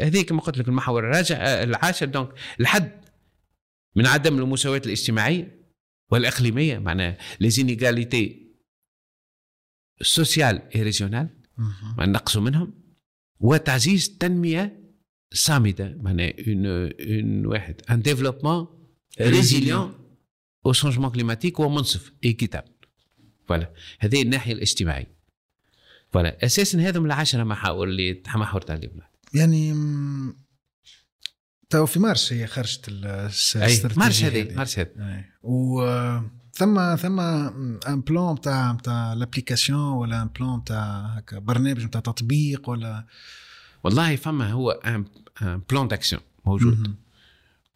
هذيك كما قلت لك المحور الراجع العاشر donc الحد من عدم المساواة الاجتماعية والإقليمية معناها les inégalités sociales et régionales نقصوا منهم وتعزيز تنمية صامدة معناها اون اون واحد. un développement résilient au changement climatique ومنصف équitable voilà هذه الناحية الاجتماعية. voilà أساسا هذا من العشرة محاور اللي تحمحورت عليهم يعني تو في مارس هي خرجت ال- الس- اي الاستراتيجية مارش هذه مارش هذه. و فما فما un plan نتاع نتاع l'application ولا un plan نتاع هكا برنامج نتاع تطبيق ولا؟ والله فما هو un plan d'action موجود.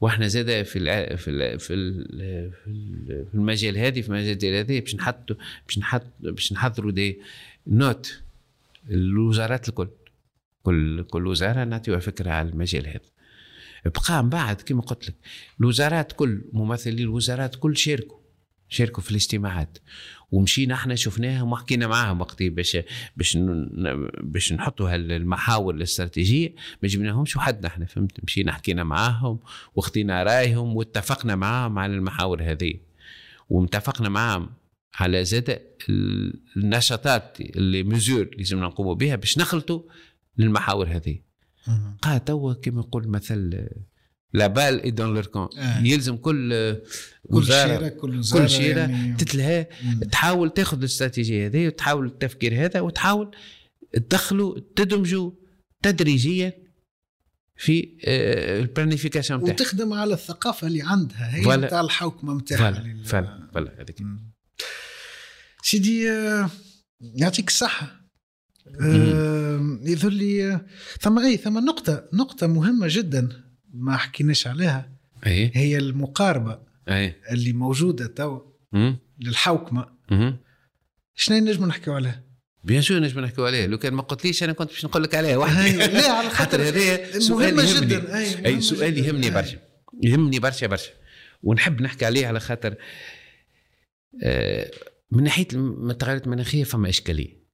وإحنا زاده في الع... في ال... في ال... في ال- في المجال هذه في المجال هذه باش نحطوا باش نحط باش نحضروا des notes الوزارات الكل. كل كل وزارة نعطيوها فكرة على المجال هذا. بقى من بعد كما قلت لك الوزارات كل ممثلي الوزارات كل شاركوا شاركوا في الاجتماعات. ومشينا إحنا شفناهم وحكينا معاهم وقتي باش باش باش نحطوا هالمحاور الاستراتيجية ما جبناهمش وحدنا إحنا فهمت؟ مشينا حكينا معاهم واخذنا رأيهم واتفقنا معاهم على المحاور هذه. ومتفقنا معاهم على زاد ال- النشاطات اللي مزور اللي لازمنا نقوموا بها باش نخلطوا للمحاور هذه. مهم. قا توا كما يقول مثل لا بال اي دون لور كون آه. يلزم كل كل وزارة شيرة كل كل شيرة يعني تتلها مم. تحاول تاخذ الاستراتيجية هذه وتحاول التفكير هذا وتحاول تدخلوا تدمجوا تدريجيا في آه، ال planification نتاعها وتخدم على الثقافة اللي عندها هي. نتاع الحوكمة نتاعها voilà voilà هذيك. سيدي آه، يعطيك الصحة آه، يظهر لي آه، فما et فما نقطة نقطة مهمة جدا ما حكيناش عليها. اي هي المقاربة اي اللي موجودة تو مم. للحوكمة. مهم. شنو نجم نحكيو عليها؟ بيان سور نجم نحكيو عليه لو كان ما قلتليش أنا كنت باش نقول لك عليه هاي، وحدي لا على خاطر خاطر هذا سؤال يهمني. جدا. أي, اي مهمة سؤال. يهمني أي. برشا. يهمني برشا برشا. ونحب نحكي عليه على خاطر آه من ناحية التغيرات المناخية فما إشكالية.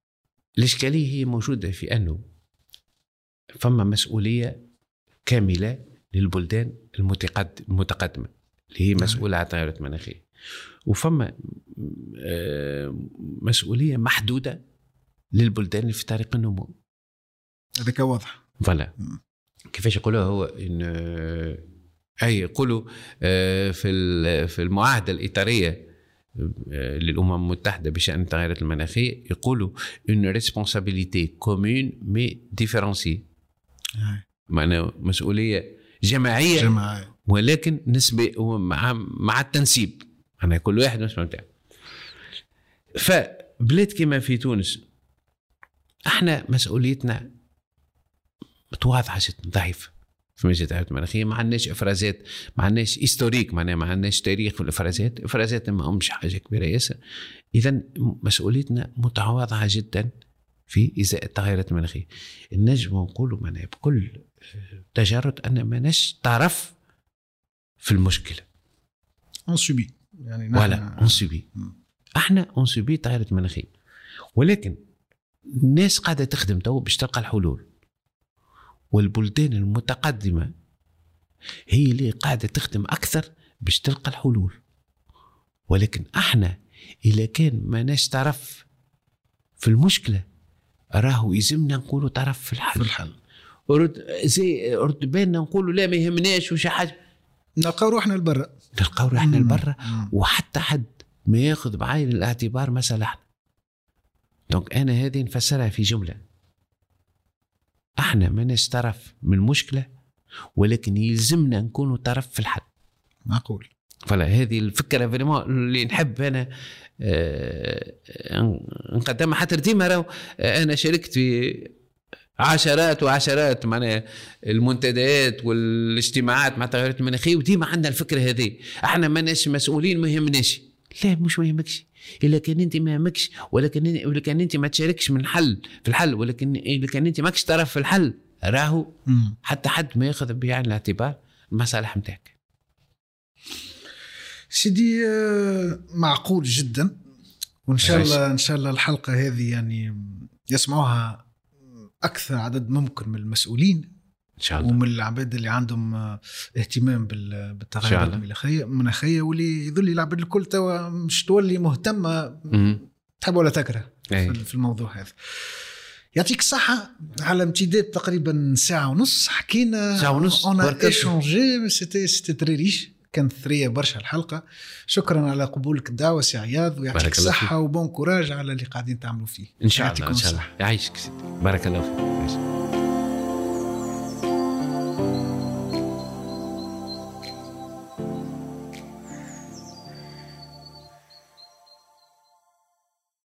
الإشكالية هي موجودة في أنه فما مسؤولية كاملة للبلدان المتقد- المتقدمة اللي هي نعم. مسؤولة عن التغيرات المناخيه وفما مسؤولية محدودة للبلدان اللي في طريق النمو هذاك واضح فوالا. كيفاش يقولوا هو إن أي يقولوا آه، في في المعاهدة الإطارية آه، للأمم المتحدة بشأن التغيرات المناخيه يقولوا responsabilité commune mais différenciée هاي. معناها مسؤولية جماعيه جماعة ولكن نسبة مع مع التنسيب. أنا كل واحد مسؤول نتاعو فبلاد كما في تونس إحنا مسؤوليتنا متواضعة جدا ضعيفة. في مجال التغيرات المناخية ما عندناش إفرازات ما عندناش هيستوريك معناها ما عندناش تاريخ في الافرازات الافرازات ما همش حاجة كبيرة ياسر. اذا مسؤوليتنا متواضعة جدا. في إزاء التغيرات المناخية النجم نقولوا معناها بكل تجرد أن ماناش طرف في المشكلة. on subit يعني ولا on subit. أحنا on subit تغيرات مناخيه ولكن الناس قاعدة تخدم تو باش تلقى الحلول. والبلدان المتقدمة هي اللي قاعدة تخدم أكثر باش تلقى الحلول. ولكن أحنا إذا كان ماناش طرف في المشكلة راهو يلزمنا نقولوا طرف في في الحل. الحل رد زي رد بالنا نقولوا لا ما يهمناش وش حاجة. نلقاو روحنا لبرا. نلقاو روحنا. لبرا. وحتى حد ما ياخذ بعين الاعتبار مصالحنا دونك أنا هذه نفسرها في جملة. إحنا ماناش طرف من المشكلة ولكن يلزمنا نكونوا طرف في الحل. معقول. فلا هذه الفكرة فريمون اللي نحب أنا آه، نقدمها. حتى ديما راهو آه، أنا شاركت في عشرات وعشرات معناها المنتديات والاجتماعات مع التغيرات المناخيه وديما عندنا الفكرة هذه. إحنا ماناش مسؤولين ما يهمناش. لا مش ما يهمكش. إلا كان أنت ما يهمكش ولكن ولا كان أنت ما تشاركش من الحل في الحل ولكن اذا كان أنت ماكش طرف في الحل. راهو. حتى حد ما ياخذ بعين الاعتبار المصالح نتاعك سيدي آه، معقول جدا وإن شاء. الله إن شاء الله الحلقة هذه يعني يسمعوها أكثر عدد ممكن من المسؤولين إن شاء الله ومن العباد اللي عندهم آه، اهتمام بال- إن شاء بالتغيرات الله. المناخيه المناخية واللي يظل العباد الكل توا مش تولي مهتمة. تحب ولا تكره أي. في الموضوع هذا يعطيك الصحة على امتداد تقريبا ساعة ونص حكينا ساعة ونص، اون بركة. échange c'était c'était très riche كانت ثريه برشا الحلقة. شكرا على قبولك الدعوة سي عياض ويعطيك الصحة و bon courage على اللي قاعدين تعملوا فيه. إن شاء الله إن شاء الله. يعيشك سيدي بارك الله فيك.